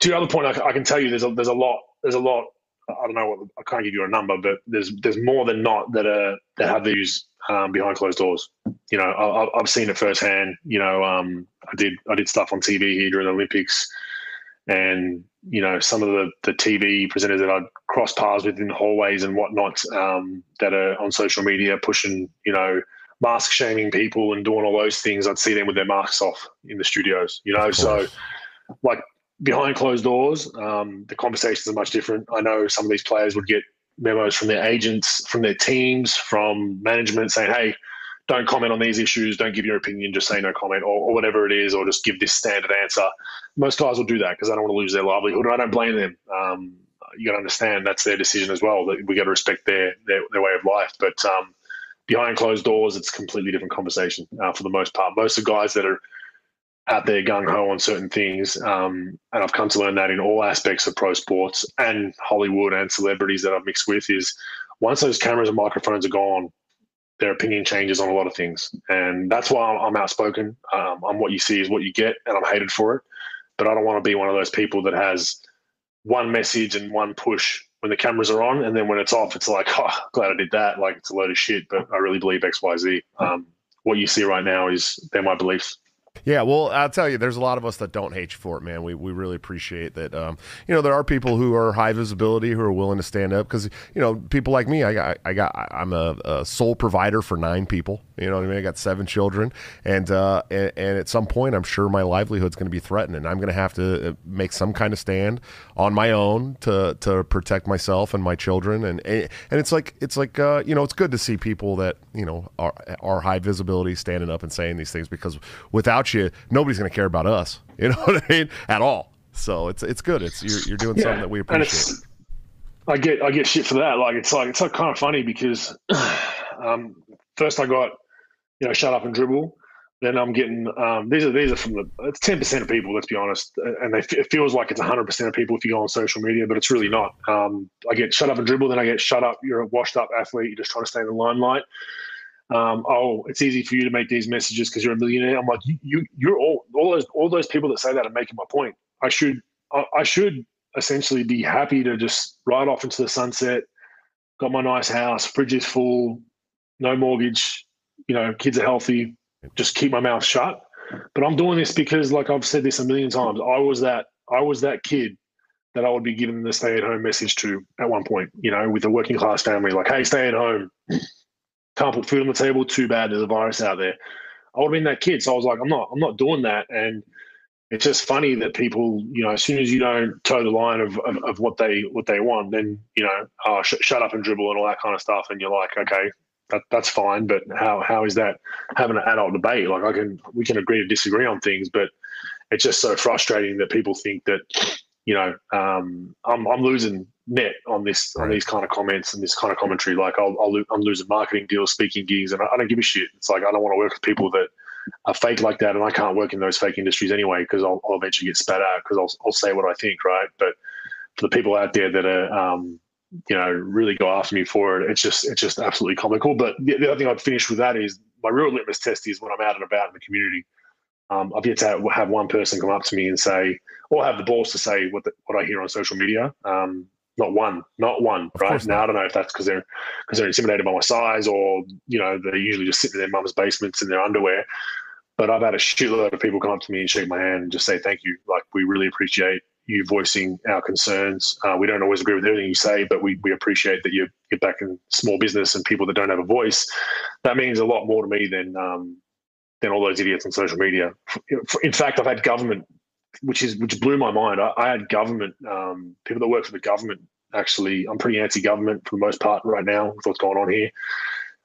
to your other point, I, I can tell you, there's a there's a lot there's a lot. I don't know what I can't give you a number, but there's there's more than not that are that have these um, behind closed doors. You know, I, have seen it firsthand. You know, um, I did I did stuff on TV here during the Olympics, and you know, some of the the TV presenters that I'd cross paths with in the hallways and whatnot um, that are on social media pushing, you know, mask shaming people and doing all those things. I'd see them with their masks off in the studios. You know, so like behind closed doors, um, the conversations are much different. I know some of these players would get memos from their agents, from their teams, from management saying, hey, don't comment on these issues, don't give your opinion, just say no comment, or, or whatever it is, or just give this standard answer. Most guys will do that because they don't want to lose their livelihood, and I don't blame them. Um, you got to understand that's their decision as well. That we got to respect their, their, their way of life. But um, behind closed doors, it's a completely different conversation uh, for the most part. Most of the guys that are out there gung ho on certain things. Um, and I've come to learn that in all aspects of pro sports and Hollywood and celebrities that I've mixed with is once those cameras and microphones are gone, their opinion changes on a lot of things. And that's why I'm, outspoken. Um, I'm what you see is what you get, and I'm hated for it. But I don't want to be one of those people that has one message and one push when the cameras are on, and then when it's off, it's like, oh, glad I did that. Like it's a load of shit, but I really believe X, Y, Z. Um, what you see right now is they're my beliefs. Yeah, well, I'll tell you, there's a lot of us that don't hate you for it, man. We, we really appreciate that. Um, you know, there are people who are high visibility who are willing to stand up because you know people like me. I got I got I'm a, a, sole provider for nine people. You know what I mean? I got seven children, and uh, and, and at some point, I'm sure my livelihood's going to be threatened, and I'm going to have to uh, make some kind of stand on my own to to protect myself and my children. And and it's like it's like uh, you know, it's good to see people that you know are are high visibility standing up and saying these things because without you, nobody's going to care about us. You know what I mean? At all. So it's it's good. It's you're, you're doing yeah. something that we appreciate. I get I get shit for that. Like it's like it's like kind of funny because um, first I got, you know, shut up and dribble. Then I'm getting um, these are these are from the it's ten percent of people. Let's be honest, and they, it feels like it's hundred percent of people if you go on social media, but it's really not. Um, I get shut up and dribble, then I get shut up. You're a washed up athlete. You're just trying to stay in the limelight. Um, oh, it's easy for you to make these messages because you're a millionaire. I'm like, you, you, you're all all those all those people that say that are making my point. I should I, I should essentially be happy to just ride off into the sunset. Got my nice house, fridge is full, no mortgage. You know, kids are healthy just keep my mouth shut. But I'm doing this because, like I've said this a million times, I was that I was that kid that I would be giving the stay at home message to at one point. You know, with a working class family, like, hey, stay at home. Can't put food on the table. Too bad. There's a virus out there. I would have been that kid. So I was like, I'm not. I'm not doing that. And it's just funny that people, you know, as soon as you don't toe the line of, of, of what they what they want, then you know, oh, sh- shut up and dribble and all that kind of stuff, and you're like, okay, that, that's fine. But how how is that having an adult debate? Like I can we can agree to disagree on things, but it's just so frustrating that people think that you know um, I'm I'm losing net on this right. on these kind of comments and this kind of commentary. Like I'll, i am losing marketing deals, speaking gigs, and I, I don't give a shit. It's like I don't want to work with people that are fake like that, and I can't work in those fake industries anyway because I'll, I'll, eventually get spat out because I'll I'll say what I think, right? But for the people out there that are um, you know, really go after me for it. It's just it's just absolutely comical. But the, the other thing I'd finish with that is my real litmus test is when I'm out and about in the community. Um, I've yet to have one person come up to me and say, or have the balls to say what the, what I hear on social media. Um, not one, not one. Of right now, I don't know if that's because they're because they're intimidated by my size, or you know, they usually just sit in their mum's basements in their underwear. But I've had a shitload of people come up to me and shake my hand and just say thank you. Like we really appreciate you voicing our concerns. Uh, we don't always agree with everything you say, but we, we appreciate that you get back in small business and people that don't have a voice. That means a lot more to me than um, than all those idiots on social media. In fact, I've had government, which is which blew my mind. I, I had government um, people that work for the government. Actually, I'm pretty anti-government for the most part right now with what's going on here.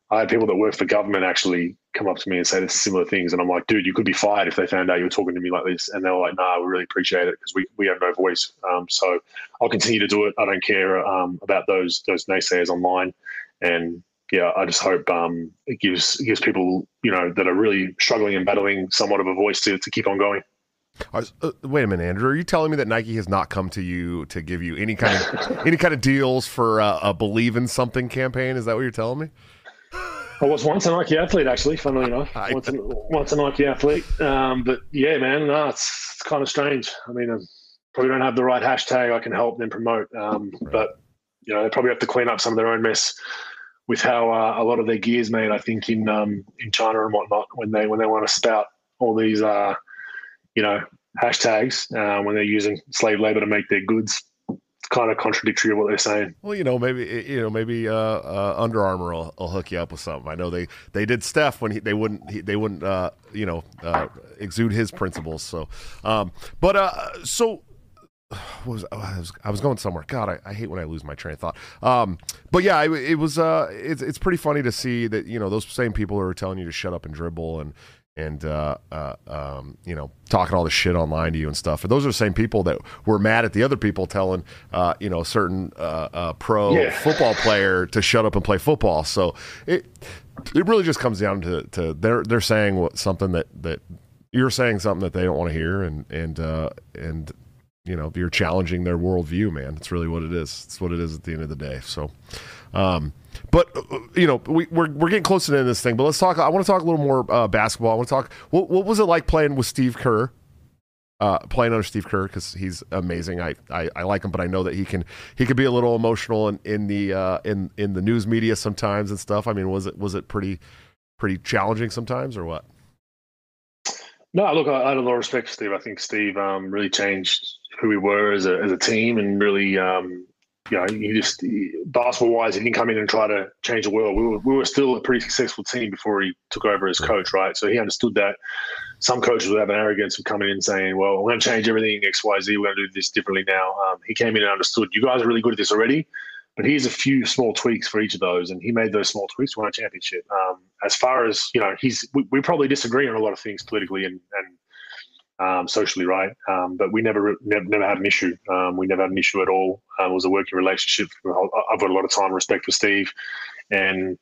I had people that work for government actually come up to me and say similar things, and I'm like, dude, you could be fired if they found out you were talking to me like this. And they were like, nah, we really appreciate it because we, we have no voice. Um, so I'll continue to do it. I don't care um, about those those naysayers online, and yeah, I just hope um, it gives gives people you know that are really struggling and battling somewhat of a voice to to keep on going. Was, uh, wait a minute, Andrew. Are you telling me that Nike has not come to you to give you any kind of any kind of deals for uh, a believe in something campaign? Is that what you're telling me? I was once a Nike athlete, actually. Funnily enough, once a, once a Nike athlete. Um, but yeah, man, no, it's, it's kind of strange. I mean, I probably don't have the right hashtag I can help them promote. Um, right. But you know, they probably have to clean up some of their own mess with how uh, a lot of their gears made. I think in um, in China and whatnot when they when they want to spout all these uh, you know hashtags uh, when they're using slave labor to make their goods kind of contradictory of what they're saying. Well, you know, maybe you know, maybe uh, uh, Under Armour will, will, hook you up with something. I know they they did Steph when he, they wouldn't he, they wouldn't uh, you know uh, exude his principles. So, um, but uh, so. Was, I was I was going somewhere. God, I, I hate when I lose my train of thought. Um, but yeah, it, it was. Uh, it's it's pretty funny to see that you know those same people are telling you to shut up and dribble and and uh, uh, um, you know talking all the shit online to you and stuff. And those are the same people that were mad at the other people telling uh, you know certain uh, uh, pro yeah. football player to shut up and play football. So it it really just comes down to, to they're they're saying what something that that you're saying something that they don't want to hear and and uh, and you know you're challenging their worldview, man. That's really what it is. It's what it is at the end of the day. So. Um, but uh, you know, we, are we're, we're getting close to the end of this thing. But let's talk. I want to talk a little more uh, basketball. I want to talk. What, what was it like playing with Steve Kerr? Uh, playing under Steve Kerr because he's amazing. I, I, I like him, but I know that he can he could be a little emotional in in the uh, in in the news media sometimes and stuff. I mean, was it was it pretty pretty challenging sometimes or what? No, look, I, I had a lot of respect for Steve. I think Steve um, really changed who we were as a as a team and really um, you know, he just basketball wise, he didn't come in and try to change the world. We were, we were still a pretty successful team before he took over as coach, right? So he understood that some coaches would have an arrogance of coming in saying, "Well, we're going to change everything X, Y, Z. We're going to do this differently now." Um, he came in and understood. You guys are really good at this already, but here's a few small tweaks for each of those, and he made those small tweaks to win a championship. Um, as far as you know, he's we, we, probably disagree on a lot of things politically and, and um, socially, right? Um, but we never, never, never had an issue. Um, we never had an issue at all. Um, it was a working relationship. I've got a lot of time and respect for Steve, and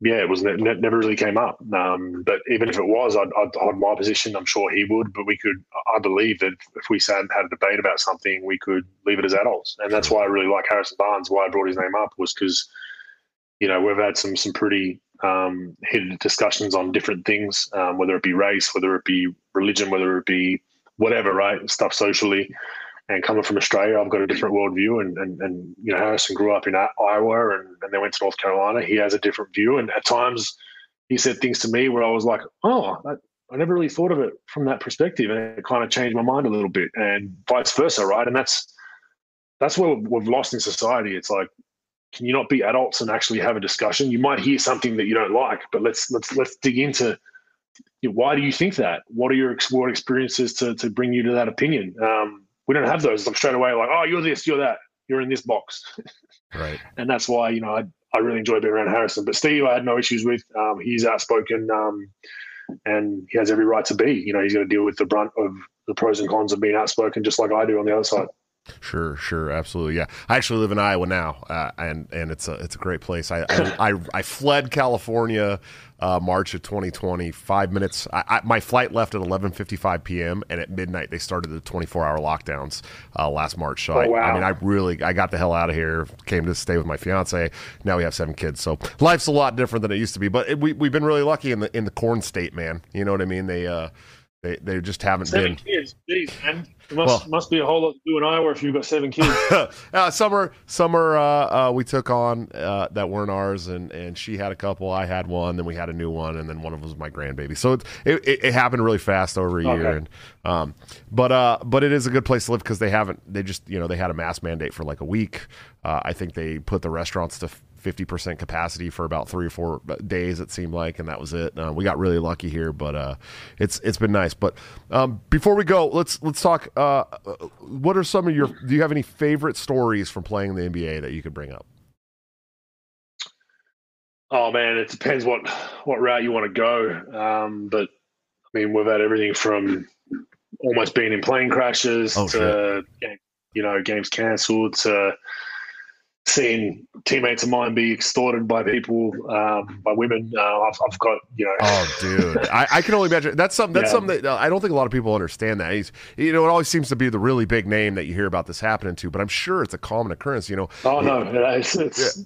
yeah, it was ne- ne- never really came up. Um, but even if it was, I'd, I'd hold my position. I'm sure he would. But we could, I believe that if we sat and had a debate about something, we could leave it as adults. And that's why I really like Harrison Barnes. Why I brought his name up was because, you know, we've had some some pretty um, heated discussions on different things, um, whether it be race, whether it be religion, whether it be whatever, right? Stuff socially. And coming from Australia, I've got a different worldview. And, and, and you know, Harrison grew up in Iowa and, and then went to North Carolina. He has a different view. And at times, he said things to me where I was like, oh, I never really thought of it from that perspective. And it kind of changed my mind a little bit and vice versa, right? And that's that's where we've lost in society. It's like, can you not be adults and actually have a discussion? You might hear something that you don't like, but let's let's let's dig into you know, why do you think that? What are your what experiences to to bring you to that opinion? Um, we don't have those like straight away. Like, oh, you're this, you're that, you're in this box. Right. and that's why you know I I really enjoy being around Harrison. But Steve, I had no issues with. Um, he's outspoken, um, and he has every right to be. You know, he's going to deal with the brunt of the pros and cons of being outspoken, just like I do on the other side. Sure, sure, absolutely, yeah. I actually live in Iowa now, uh, and and it's a it's a great place. I I, I, I fled California uh, March of 2020. Five minutes. I, I, my flight left at 11:55 p.m. and at midnight they started the 24-hour lockdowns uh, last March. So oh, I, wow. I mean, I really I got the hell out of here. Came to stay with my fiance. Now we have seven kids. So life's a lot different than it used to be. But it, we we've been really lucky in the in the corn state, man. You know what I mean? They uh they they just haven't seven been. kids. Man. There must well, must be a whole lot to do in Iowa if you've got seven kids. uh, summer, summer, uh, uh, we took on uh, that weren't ours, and, and she had a couple. I had one, then we had a new one, and then one of them was my grandbaby. So it it, it happened really fast over a Okay. year, and um, but uh, but it is a good place to live because they haven't. They just you know they had a mask mandate for like a week. Uh, I think they put the restaurants to. 50% capacity for about three or four days it seemed like and that was it. Uh, we got really lucky here but uh, it's it's been nice. But um, before we go let's let's talk uh, what are some of your do you have any favorite stories from playing in the nba that you could bring up? Oh man, it depends what what route you want to go. Um, but I mean, we've had everything from almost being in plane crashes Oh, to you know games cancelled to seeing teammates of mine be extorted by people, um, by women. Uh, I've, I've got you know. Oh, dude, I, I can only imagine. That's something. That's Yeah. something that uh, I don't think a lot of people understand. That he's, you know, it always seems to be the really big name that you hear about this happening to, but I'm sure it's a common occurrence. You know, oh no, it's, it's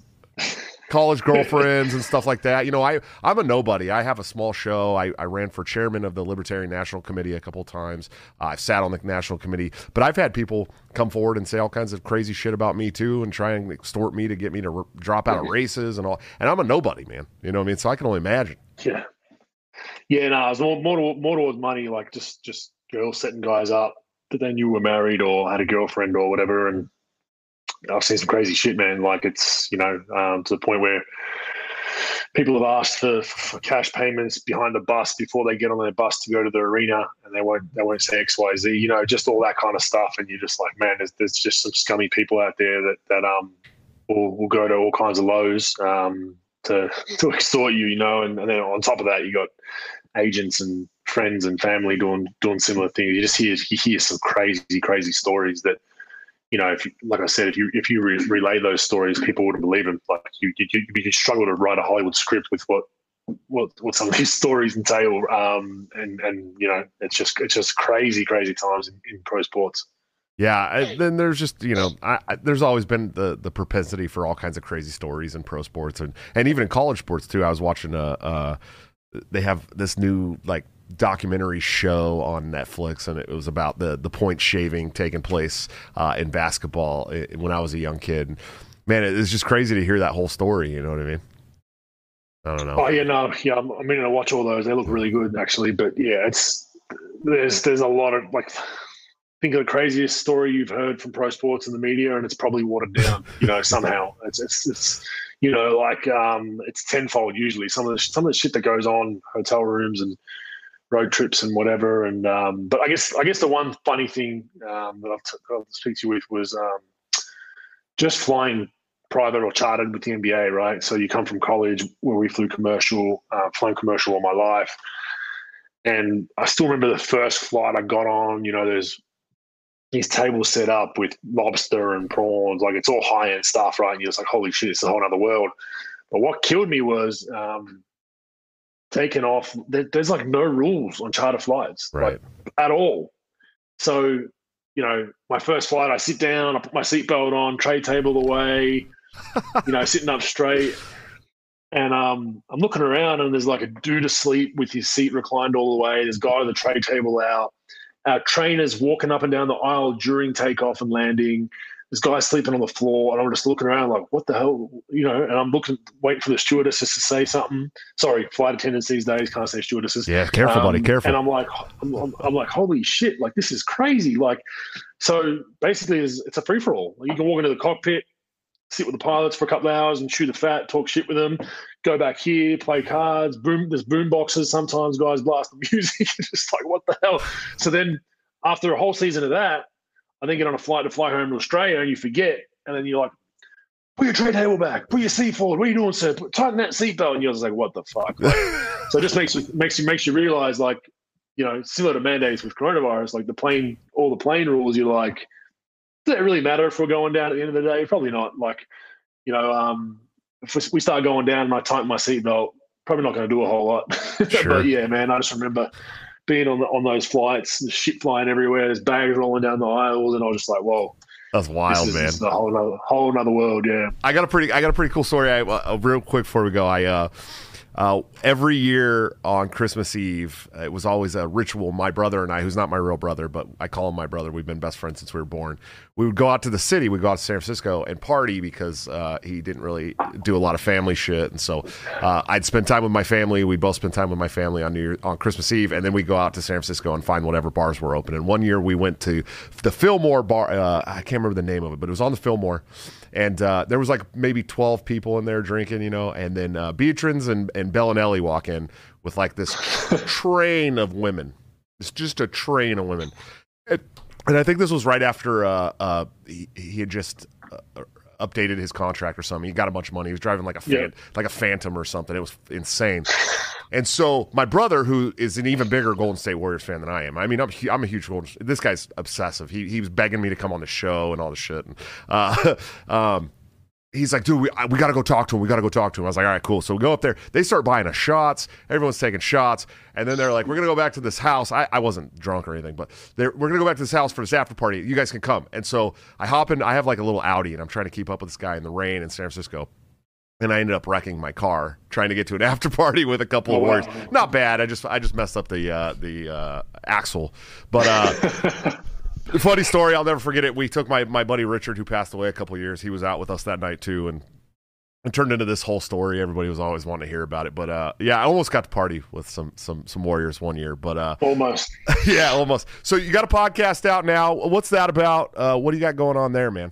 college girlfriends and stuff like that. You know, I I'm a nobody. I have a small show. I, I ran for chairman of the Libertarian National Committee a couple times. Uh, I've sat on the national committee, but I've had people come forward and say all kinds of crazy shit about me too, and try and extort me to get me to r- drop out of races and all. And I'm a nobody, man. You know what I mean? So I can only imagine. yeah, yeah. No, it was more more, to- more towards money, like just just girls setting guys up that they knew were married or had a girlfriend or whatever, and I've seen some crazy shit, man. Like it's you know um, to the point where people have asked for, for cash payments behind the bus before they get on their bus to go to the arena, and they won't they won't say X Y Z. You know, just all that kind of stuff, and you're just like, man, there's, there's just some scummy people out there that that um will, will go to all kinds of lows um to to extort you, you know, and, and then on top of that, you got agents and friends and family doing doing similar things. You just hear you hear some crazy crazy stories that you know, if you, like I said, if you if you re- relay those stories, people wouldn't believe them. Like you, you, you, struggle to write a Hollywood script with what what what some of these stories entail. Um, and and you know, it's just it's just crazy, crazy times in, in pro sports. Yeah, then there's just you know, I, I, there's always been the the propensity for all kinds of crazy stories in pro sports and and even in college sports too. I was watching a, uh, they have this new like documentary show on Netflix, and it was about the the point shaving taking place uh, in basketball when I was a young kid. Man, it's just crazy to hear that whole story. You know what I mean? I don't know. Oh yeah, no, yeah. I'm, I'm meaning to watch all those. They look really good, actually. But yeah, it's there's there's a lot of like. Think of the craziest story you've heard from pro sports and the media, and it's probably watered down. You know, somehow it's it's, it's you know like um, it's tenfold usually. Some of the some of the shit that goes on hotel rooms and road trips and whatever. And um, but I guess I guess the one funny thing um, that I'll, t- I'll speak to you with was um, just flying private or chartered with the NBA, right? So you come from college where we flew commercial, uh, flown commercial all my life. And I still remember the first flight I got on, you know, there's these tables set up with lobster and prawns, like it's all high end stuff, right? And you're just like, holy shit, it's a whole other world. But what killed me was um, taking off. There, there's like no rules on charter flights, Right. like at all. So, you know, my first flight, I sit down, I put my seatbelt on, tray table away, you know, sitting up straight. And um, I'm looking around, and there's like a dude asleep with his seat reclined all the way. There's a guy with the tray table out. Our trainers walking up and down the aisle during takeoff and landing. This guy sleeping on the floor, and I'm just looking around like, what the hell, you know? And I'm looking, waiting for the stewardesses to say something. Sorry, flight attendants these days can't say stewardesses. Yeah, careful, buddy. Um, Careful. And I'm like, I'm, I'm, I'm like, holy shit! Like this is crazy. Like, so basically, it's, it's a free for all. You can walk into the cockpit, sit with the pilots for a couple of hours, and chew the fat, talk shit with them. Go back here, play cards. Boom, there's boom boxes. Sometimes guys blast the music. It's just like, what the hell? So then, after a whole season of that, I then get on a flight to fly home to Australia, and you forget, and then you're like. Put your tray table back. Put your seat forward. What are you doing, sir? Put, tighten that seatbelt. And you're just like, what the fuck? Like, so it just makes you makes you makes you realize like you know similar to mandates with coronavirus like the plane all the plane rules you're like does it really matter if we're going down at the end of the day probably not like you know um if we start going down and i tighten my seatbelt probably not going to do a whole lot Sure. but yeah man i just remember being on the, on those flights the shit flying everywhere there's bags rolling down the aisles and i was just like whoa That's wild, this is, man. this is a whole nother, whole world yeah I got a pretty I got a pretty cool story. I, uh, real quick before we go, I uh, uh, every year on Christmas Eve, uh, it was always a ritual. My brother and I, who's not my real brother, but I call him my brother. We've been best friends since we were born. We would go out to the city. We'd go out to San Francisco and party because uh, he didn't really do a lot of family shit, and so uh, I'd spend time with my family. We'd both spend time with my family on New Year, on Christmas Eve, and then we go out to San Francisco and find whatever bars were open. And one year we went to the Fillmore bar. Uh, I can't remember the name of it, but it was on the Fillmore and uh, there was like maybe 12 people in there drinking, you know, and then uh, Biedrins and, and Belinelli walk in with like this train of women. It's just a train of women. And, and I think this was right after uh, uh, he, he had just uh, updated his contract or something. He got a bunch of money. He was driving like a fan, like a Phantom or something. It was insane. And so my brother, who is an even bigger Golden State Warriors fan than I am, I mean, I'm I'm a huge Golden. This guy's obsessive. He he was begging me to come on the show and all the shit. And, uh, um, he's like, dude, we, we got to go talk to him. We got to go talk to him. I was like, all right, cool. So we go up there. They start buying us shots. Everyone's taking shots. And then they're like, we're going to go back to this house. I, I wasn't drunk or anything, but they're, we're going to go back to this house for this after party. You guys can come. And so I hop in. I have like a little Audi and I'm trying to keep up with this guy in the rain in San Francisco. And I ended up wrecking my car trying to get to an after party with a couple of Oh, wow. Not bad. I just I just messed up the uh, the uh, axle, but uh, funny story. I'll never forget it. We took my my buddy Richard, who passed away a couple of years. He was out with us that night too, and it turned into this whole story. Everybody was always wanting to hear about it. But uh, yeah, I almost got to party with some some some warriors one year. But uh, almost yeah, almost. So you got a podcast out now. What's that about? Uh, what do you got going on there, man?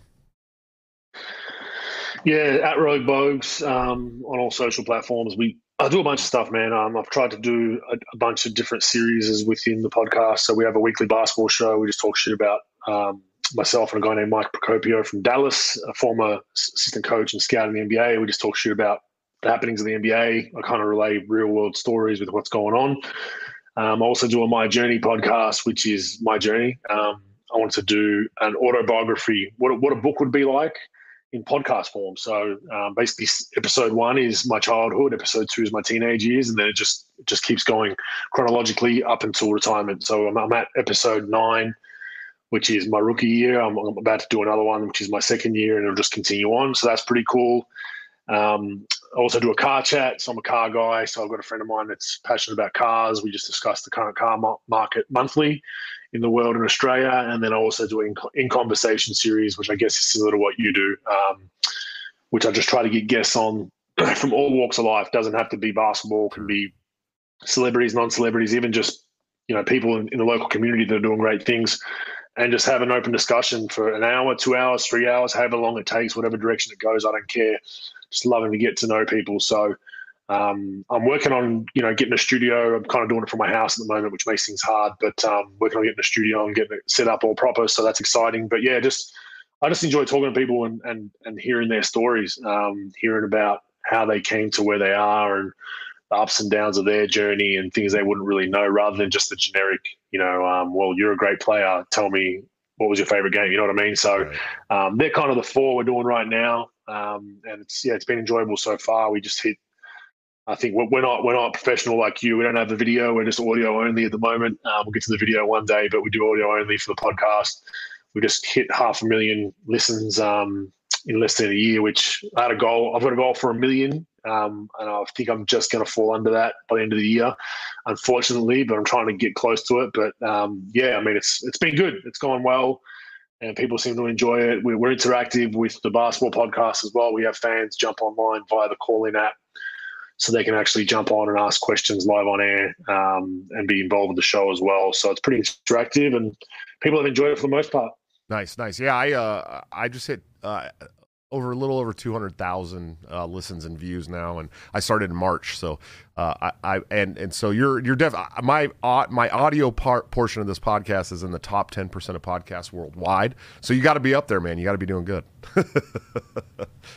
Yeah, at Rogue Bogues um, on all social platforms. We I do a bunch of stuff, man. Um, I've tried to do a, a bunch of different series within the podcast. So we have a weekly basketball show. We just talk shit about um, myself and a guy named Mike Procopio from Dallas, a former assistant coach and scout in the NBA. We just talk shit about the happenings of the NBA. I kind of relay real world stories with what's going on. Um, I also do a My Journey podcast, which is my journey. Um, I want to do an autobiography, what what a book would be like in podcast form. So um, basically, episode one is my childhood, episode two is my teenage years, and then it just it just keeps going chronologically up until retirement. So I'm, I'm at episode nine, which is my rookie year. I'm, I'm about to do another one, which is my second year, and it'll just continue on. So that's pretty cool. Um, I also do a car chat. So I'm a car guy. So I've got a friend of mine that's passionate about cars. We just discuss the current car market monthly in the world in Australia. And then I also do in, in conversation series, which I guess is similar to what you do, um, which I just try to get guests on from all walks of life. Doesn't have to be basketball, can be celebrities, non celebrities, even just you know people in, in the local community that are doing great things. And just have an open discussion for an hour, two hours, three hours, however long it takes, whatever direction it goes. I don't care. Just loving to get to know people. So um, I'm working on, you know, getting a studio. I'm kind of doing it from my house at the moment, which makes things hard. But um, working on getting a studio and getting it set up all proper, so that's exciting. But yeah, just I just enjoy talking to people and and and hearing their stories, um, hearing about how they came to where they are and the ups and downs of their journey and things they wouldn't really know, rather than just the generic, you know, um, well, you're a great player. Tell me what was your favorite game. You know what I mean? So um, they're kind of the four we're doing right now. um, and it's yeah, it's been enjoyable so far. We just hit. I think we're, not we're not professional like you. We don't have the video. We're just audio only at the moment. Um, we'll get to the video one day, but we do audio only for the podcast. We just hit half a million listens um, in less than a year, which I had a goal. I've got a goal for a million, um, and I think I'm just going to fall under that by the end of the year, unfortunately. But I'm trying to get close to it. But um, yeah, I mean, it's it's been good. It's gone well and people seem to enjoy it. We're, interactive with the basketball podcast as well. We have fans jump online via the call-in app, so they can actually jump on and ask questions live on air um, and be involved with the show as well. So it's pretty interactive, and people have enjoyed it for the most part. Nice, nice. Yeah, I uh, I just hit uh, over a little over 200,000 uh, listens and views now and I started in March so uh, I, I, and and so you're you're def my uh, my audio part portion of this podcast is in the top 10% of podcasts worldwide so you got to be up there man you got to be doing good.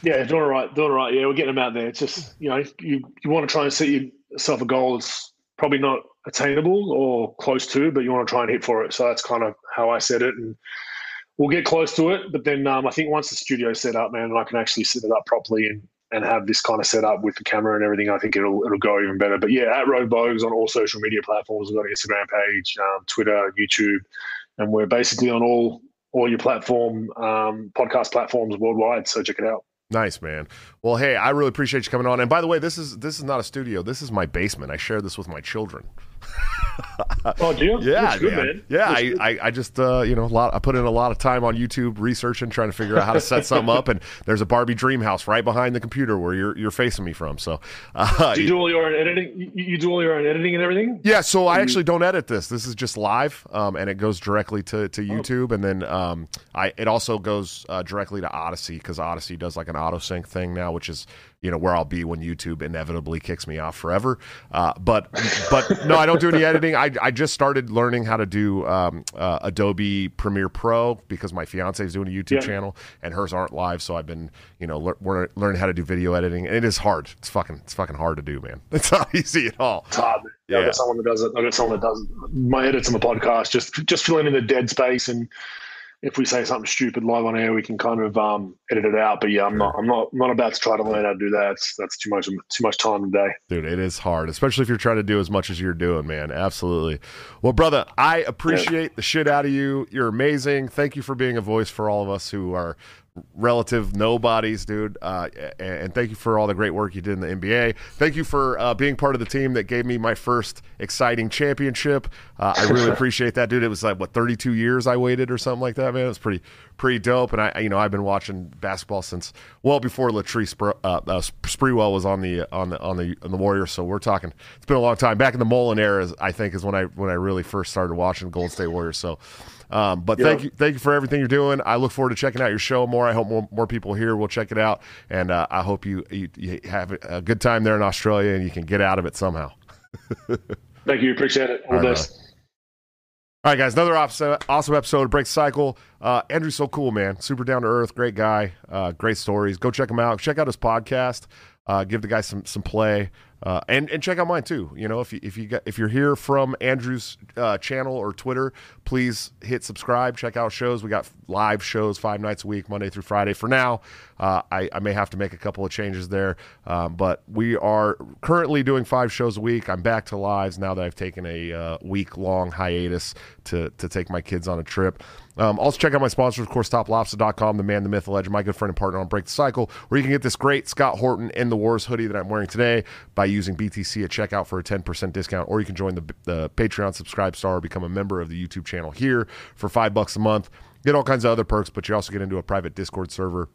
Yeah doing all right doing all right yeah we're getting them out there it's just you know you you want to try and set yourself a goal that's probably not attainable or close to but you want to try and hit for it so that's kind of how I said it and we'll get close to it. But then um, I think once the studio's set up, man, and I can actually set it up properly and, and have this kind of set up with the camera and everything, I think it'll it'll go even better. But yeah, at Rogue Bogues on all social media platforms. We've got an Instagram page, um, Twitter, YouTube, and we're basically on all all your platform um, podcast platforms worldwide. So check it out. Nice, man. Well, hey, I really appreciate you coming on. And by the way, this is this is not a studio. This is my basement. I share this with my children. oh, do you? Yeah, good, man. Yeah, I, I, I, just uh, you know a lot. I put in a lot of time on YouTube researching, trying to figure out how to set something up. And there's a Barbie dream house right behind the computer where you're you're facing me from. So, uh, do you do all your own editing? You, you, do all your own editing and everything? Yeah. So I actually don't edit this. This is just live, um, and it goes directly to to oh. YouTube, oh. and then um, I it also goes uh, directly to Odysee because Odysee does like an auto sync thing now, which is you know where I'll be when YouTube inevitably kicks me off forever. Uh, but but no, I don't do any editing. I, I just started learning how to do um, uh, Adobe Premiere Pro because my fiance is doing a YouTube yeah. channel and hers aren't live. So I've been you know le- learning how to do video editing. And it is hard. It's fucking it's fucking hard to do, man. It's not easy at all. It's hard. Yeah, yeah. I got someone that does it. I got someone that does it. my edits on the podcast. Just just filling in the dead space and if we say something stupid live on air, we can kind of um, edit it out. But yeah, I'm not, I'm not, I'm not about to try to learn how to do that. That's, that's too much, too much time today. Dude, it is hard, especially if you're trying to do as much as you're doing, man. Absolutely. Well, brother, I appreciate yeah. the shit out of you. You're amazing. Thank you for being a voice for all of us who are relative nobodies, dude. Uh, and thank you for all the great work you did in the NBA. Thank you for uh, being part of the team that gave me my first exciting championship. Uh, I really appreciate that, dude. It was like what 32 years I waited or something like that, man. It was pretty pretty dope. And I, you know, I've been watching basketball since well before Spr- uh, uh, Sprewell was on the on the on the on the Warriors. So we're talking. It's been a long time. Back in the Mullin era, I think, is when I when I really first started watching Golden State Warriors. So. Um, but thank you, thank you for everything you're doing. I look forward to checking out your show more. I hope more, more people here will check it out, and uh, I hope you, you, you have a good time there in Australia and you can get out of it somehow. thank you, appreciate it. All, All the right, best. All right, guys, another awesome episode of Break Cycle. Uh, Andrew's so cool, man. Super down to earth, great guy, uh, great stories. Go check him out. Check out his podcast. Uh, give the guy some some play. Uh, and and check out mine too. You know, if you if you got, if you're here from Andrew's uh, channel or Twitter, please hit subscribe. Check out shows. We got live shows five nights a week, Monday through Friday. For now, uh, I, I may have to make a couple of changes there, um, but we are currently doing five shows a week. I'm back to lives now that I've taken a uh, week long hiatus to to take my kids on a trip. Um, also, check out my sponsors, of course, toplobster.com, the man, the myth, the legend, my good friend and partner on Break the Cycle, where you can get this great Scott Horton in the Wars hoodie that I'm wearing today by using BTC at checkout for a 10% discount, or you can join the, the Patreon subscribe star become a member of the YouTube channel here for five bucks a month. Get all kinds of other perks, but you also get into a private Discord server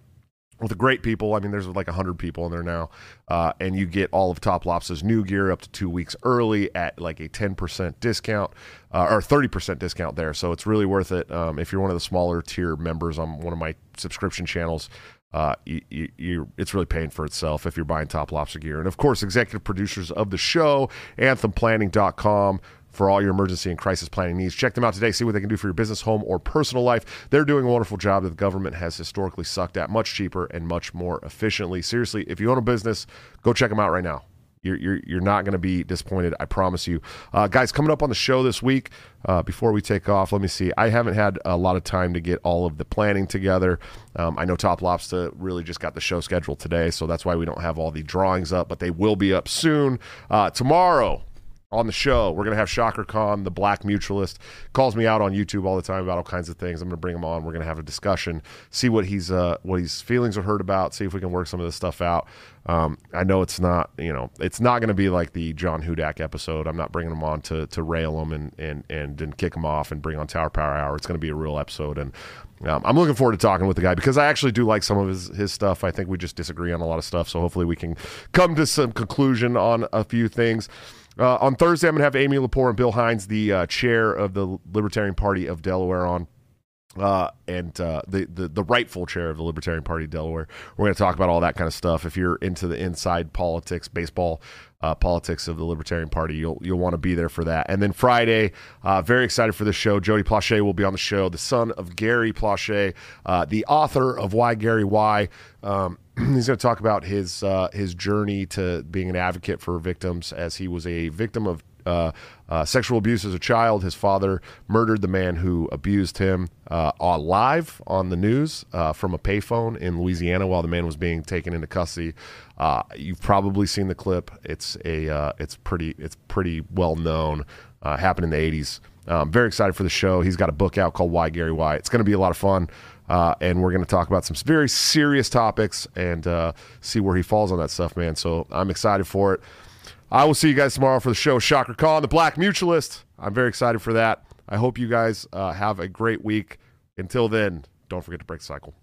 with great people. I mean, there's like 100 people in there now. Uh, and you get all of Top Lobster's new gear up to two weeks early at like a 10% discount uh, or 30% discount there. So it's really worth it. Um, if you're one of the smaller tier members on one of my subscription channels, uh, you, you, you, it's really paying for itself if you're buying Top Lobster gear. And of course, executive producers of the show, anthemplanning.com for all your emergency and crisis planning needs. Check them out today. See what they can do for your business, home, or personal life. They're doing a wonderful job that the government has historically sucked at much cheaper and much more efficiently. Seriously, if you own a business, go check them out right now. You're, you're, you're not going to be disappointed. I promise you. Uh, guys, coming up on the show this week, uh, before we take off, let me see. I haven't had a lot of time to get all of the planning together. Um, I know Top Lobster really just got the show scheduled today, so that's why we don't have all the drawings up, but they will be up soon. Uh, tomorrow, on the show. We're going to have Shocker Khan, the black mutualist, calls me out on YouTube all the time about all kinds of things. I'm going to bring him on. We're going to have a discussion, see what he's uh, what his feelings are heard about, see if we can work some of this stuff out. Um, I know it's not, you know, it's not going to be like the John Hudak episode. I'm not bringing him on to to rail him and and and then kick him off and bring on Tower Power Hour. It's going to be a real episode, and um, I'm looking forward to talking with the guy because I actually do like some of his his stuff. I think we just disagree on a lot of stuff, so hopefully we can come to some conclusion on a few things. Uh, on Thursday, I'm going to have Amy Lepore and Bill Hines, the uh, chair of the Libertarian Party of Delaware, on. Uh, and uh, the, the the rightful chair of the Libertarian Party of Delaware. We're going to talk about all that kind of stuff. If you're into the inside politics, baseball uh, politics of the Libertarian Party, you'll you'll want to be there for that. And then Friday, uh, very excited for this show. Jody Plauché will be on the show, the son of Gary Plauché, uh, the author of Why Gary Why. Um, he's going to talk about his uh, his journey to being an advocate for victims, as he was a victim of uh, uh, sexual abuse as a child. His father murdered the man who abused him uh, live on the news uh, from a payphone in Louisiana while the man was being taken into custody. Uh, you've probably seen the clip. It's a uh, it's pretty it's pretty well known. happened in the '80s. Um, very excited for the show. He's got a book out called Why Gary Why. It's going to be a lot of fun. Uh, and we're going to talk about some very serious topics and uh, see where he falls on that stuff, man. So I'm excited for it. I will see you guys tomorrow for the show. Shocker Khan, the Black Mutualist. I'm very excited for that. I hope you guys uh, have a great week. Until then, don't forget to break the cycle.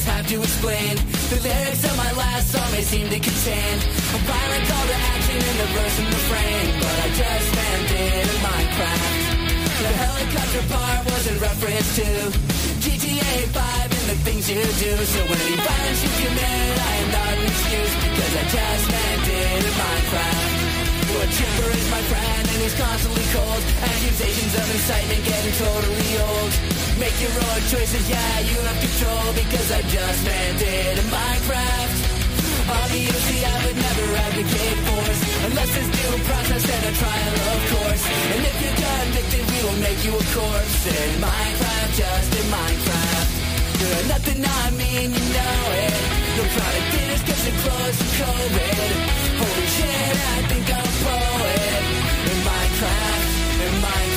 Just have to explain. The lyrics of my last song may seem to contain A violent call to action in the verse and the frame, But I just landed in Minecraft The helicopter part was in reference to GTA 5 and the things you do. So any violence you commit, I am not an excuse Because I just landed in Minecraft a chipper is my friend and he's constantly cold. Accusations of incitement getting totally old. Make your own choices, yeah, you have control Because I just landed in Minecraft Obviously I would never advocate force Unless there's due process and a trial, of course. And if you're convicted, we will make you a corpse. In Minecraft, just in Minecraft You're nothing I mean, you know it the product in getting close to COVID. Holy shit, I think I'm a poet. In Minecraft, in my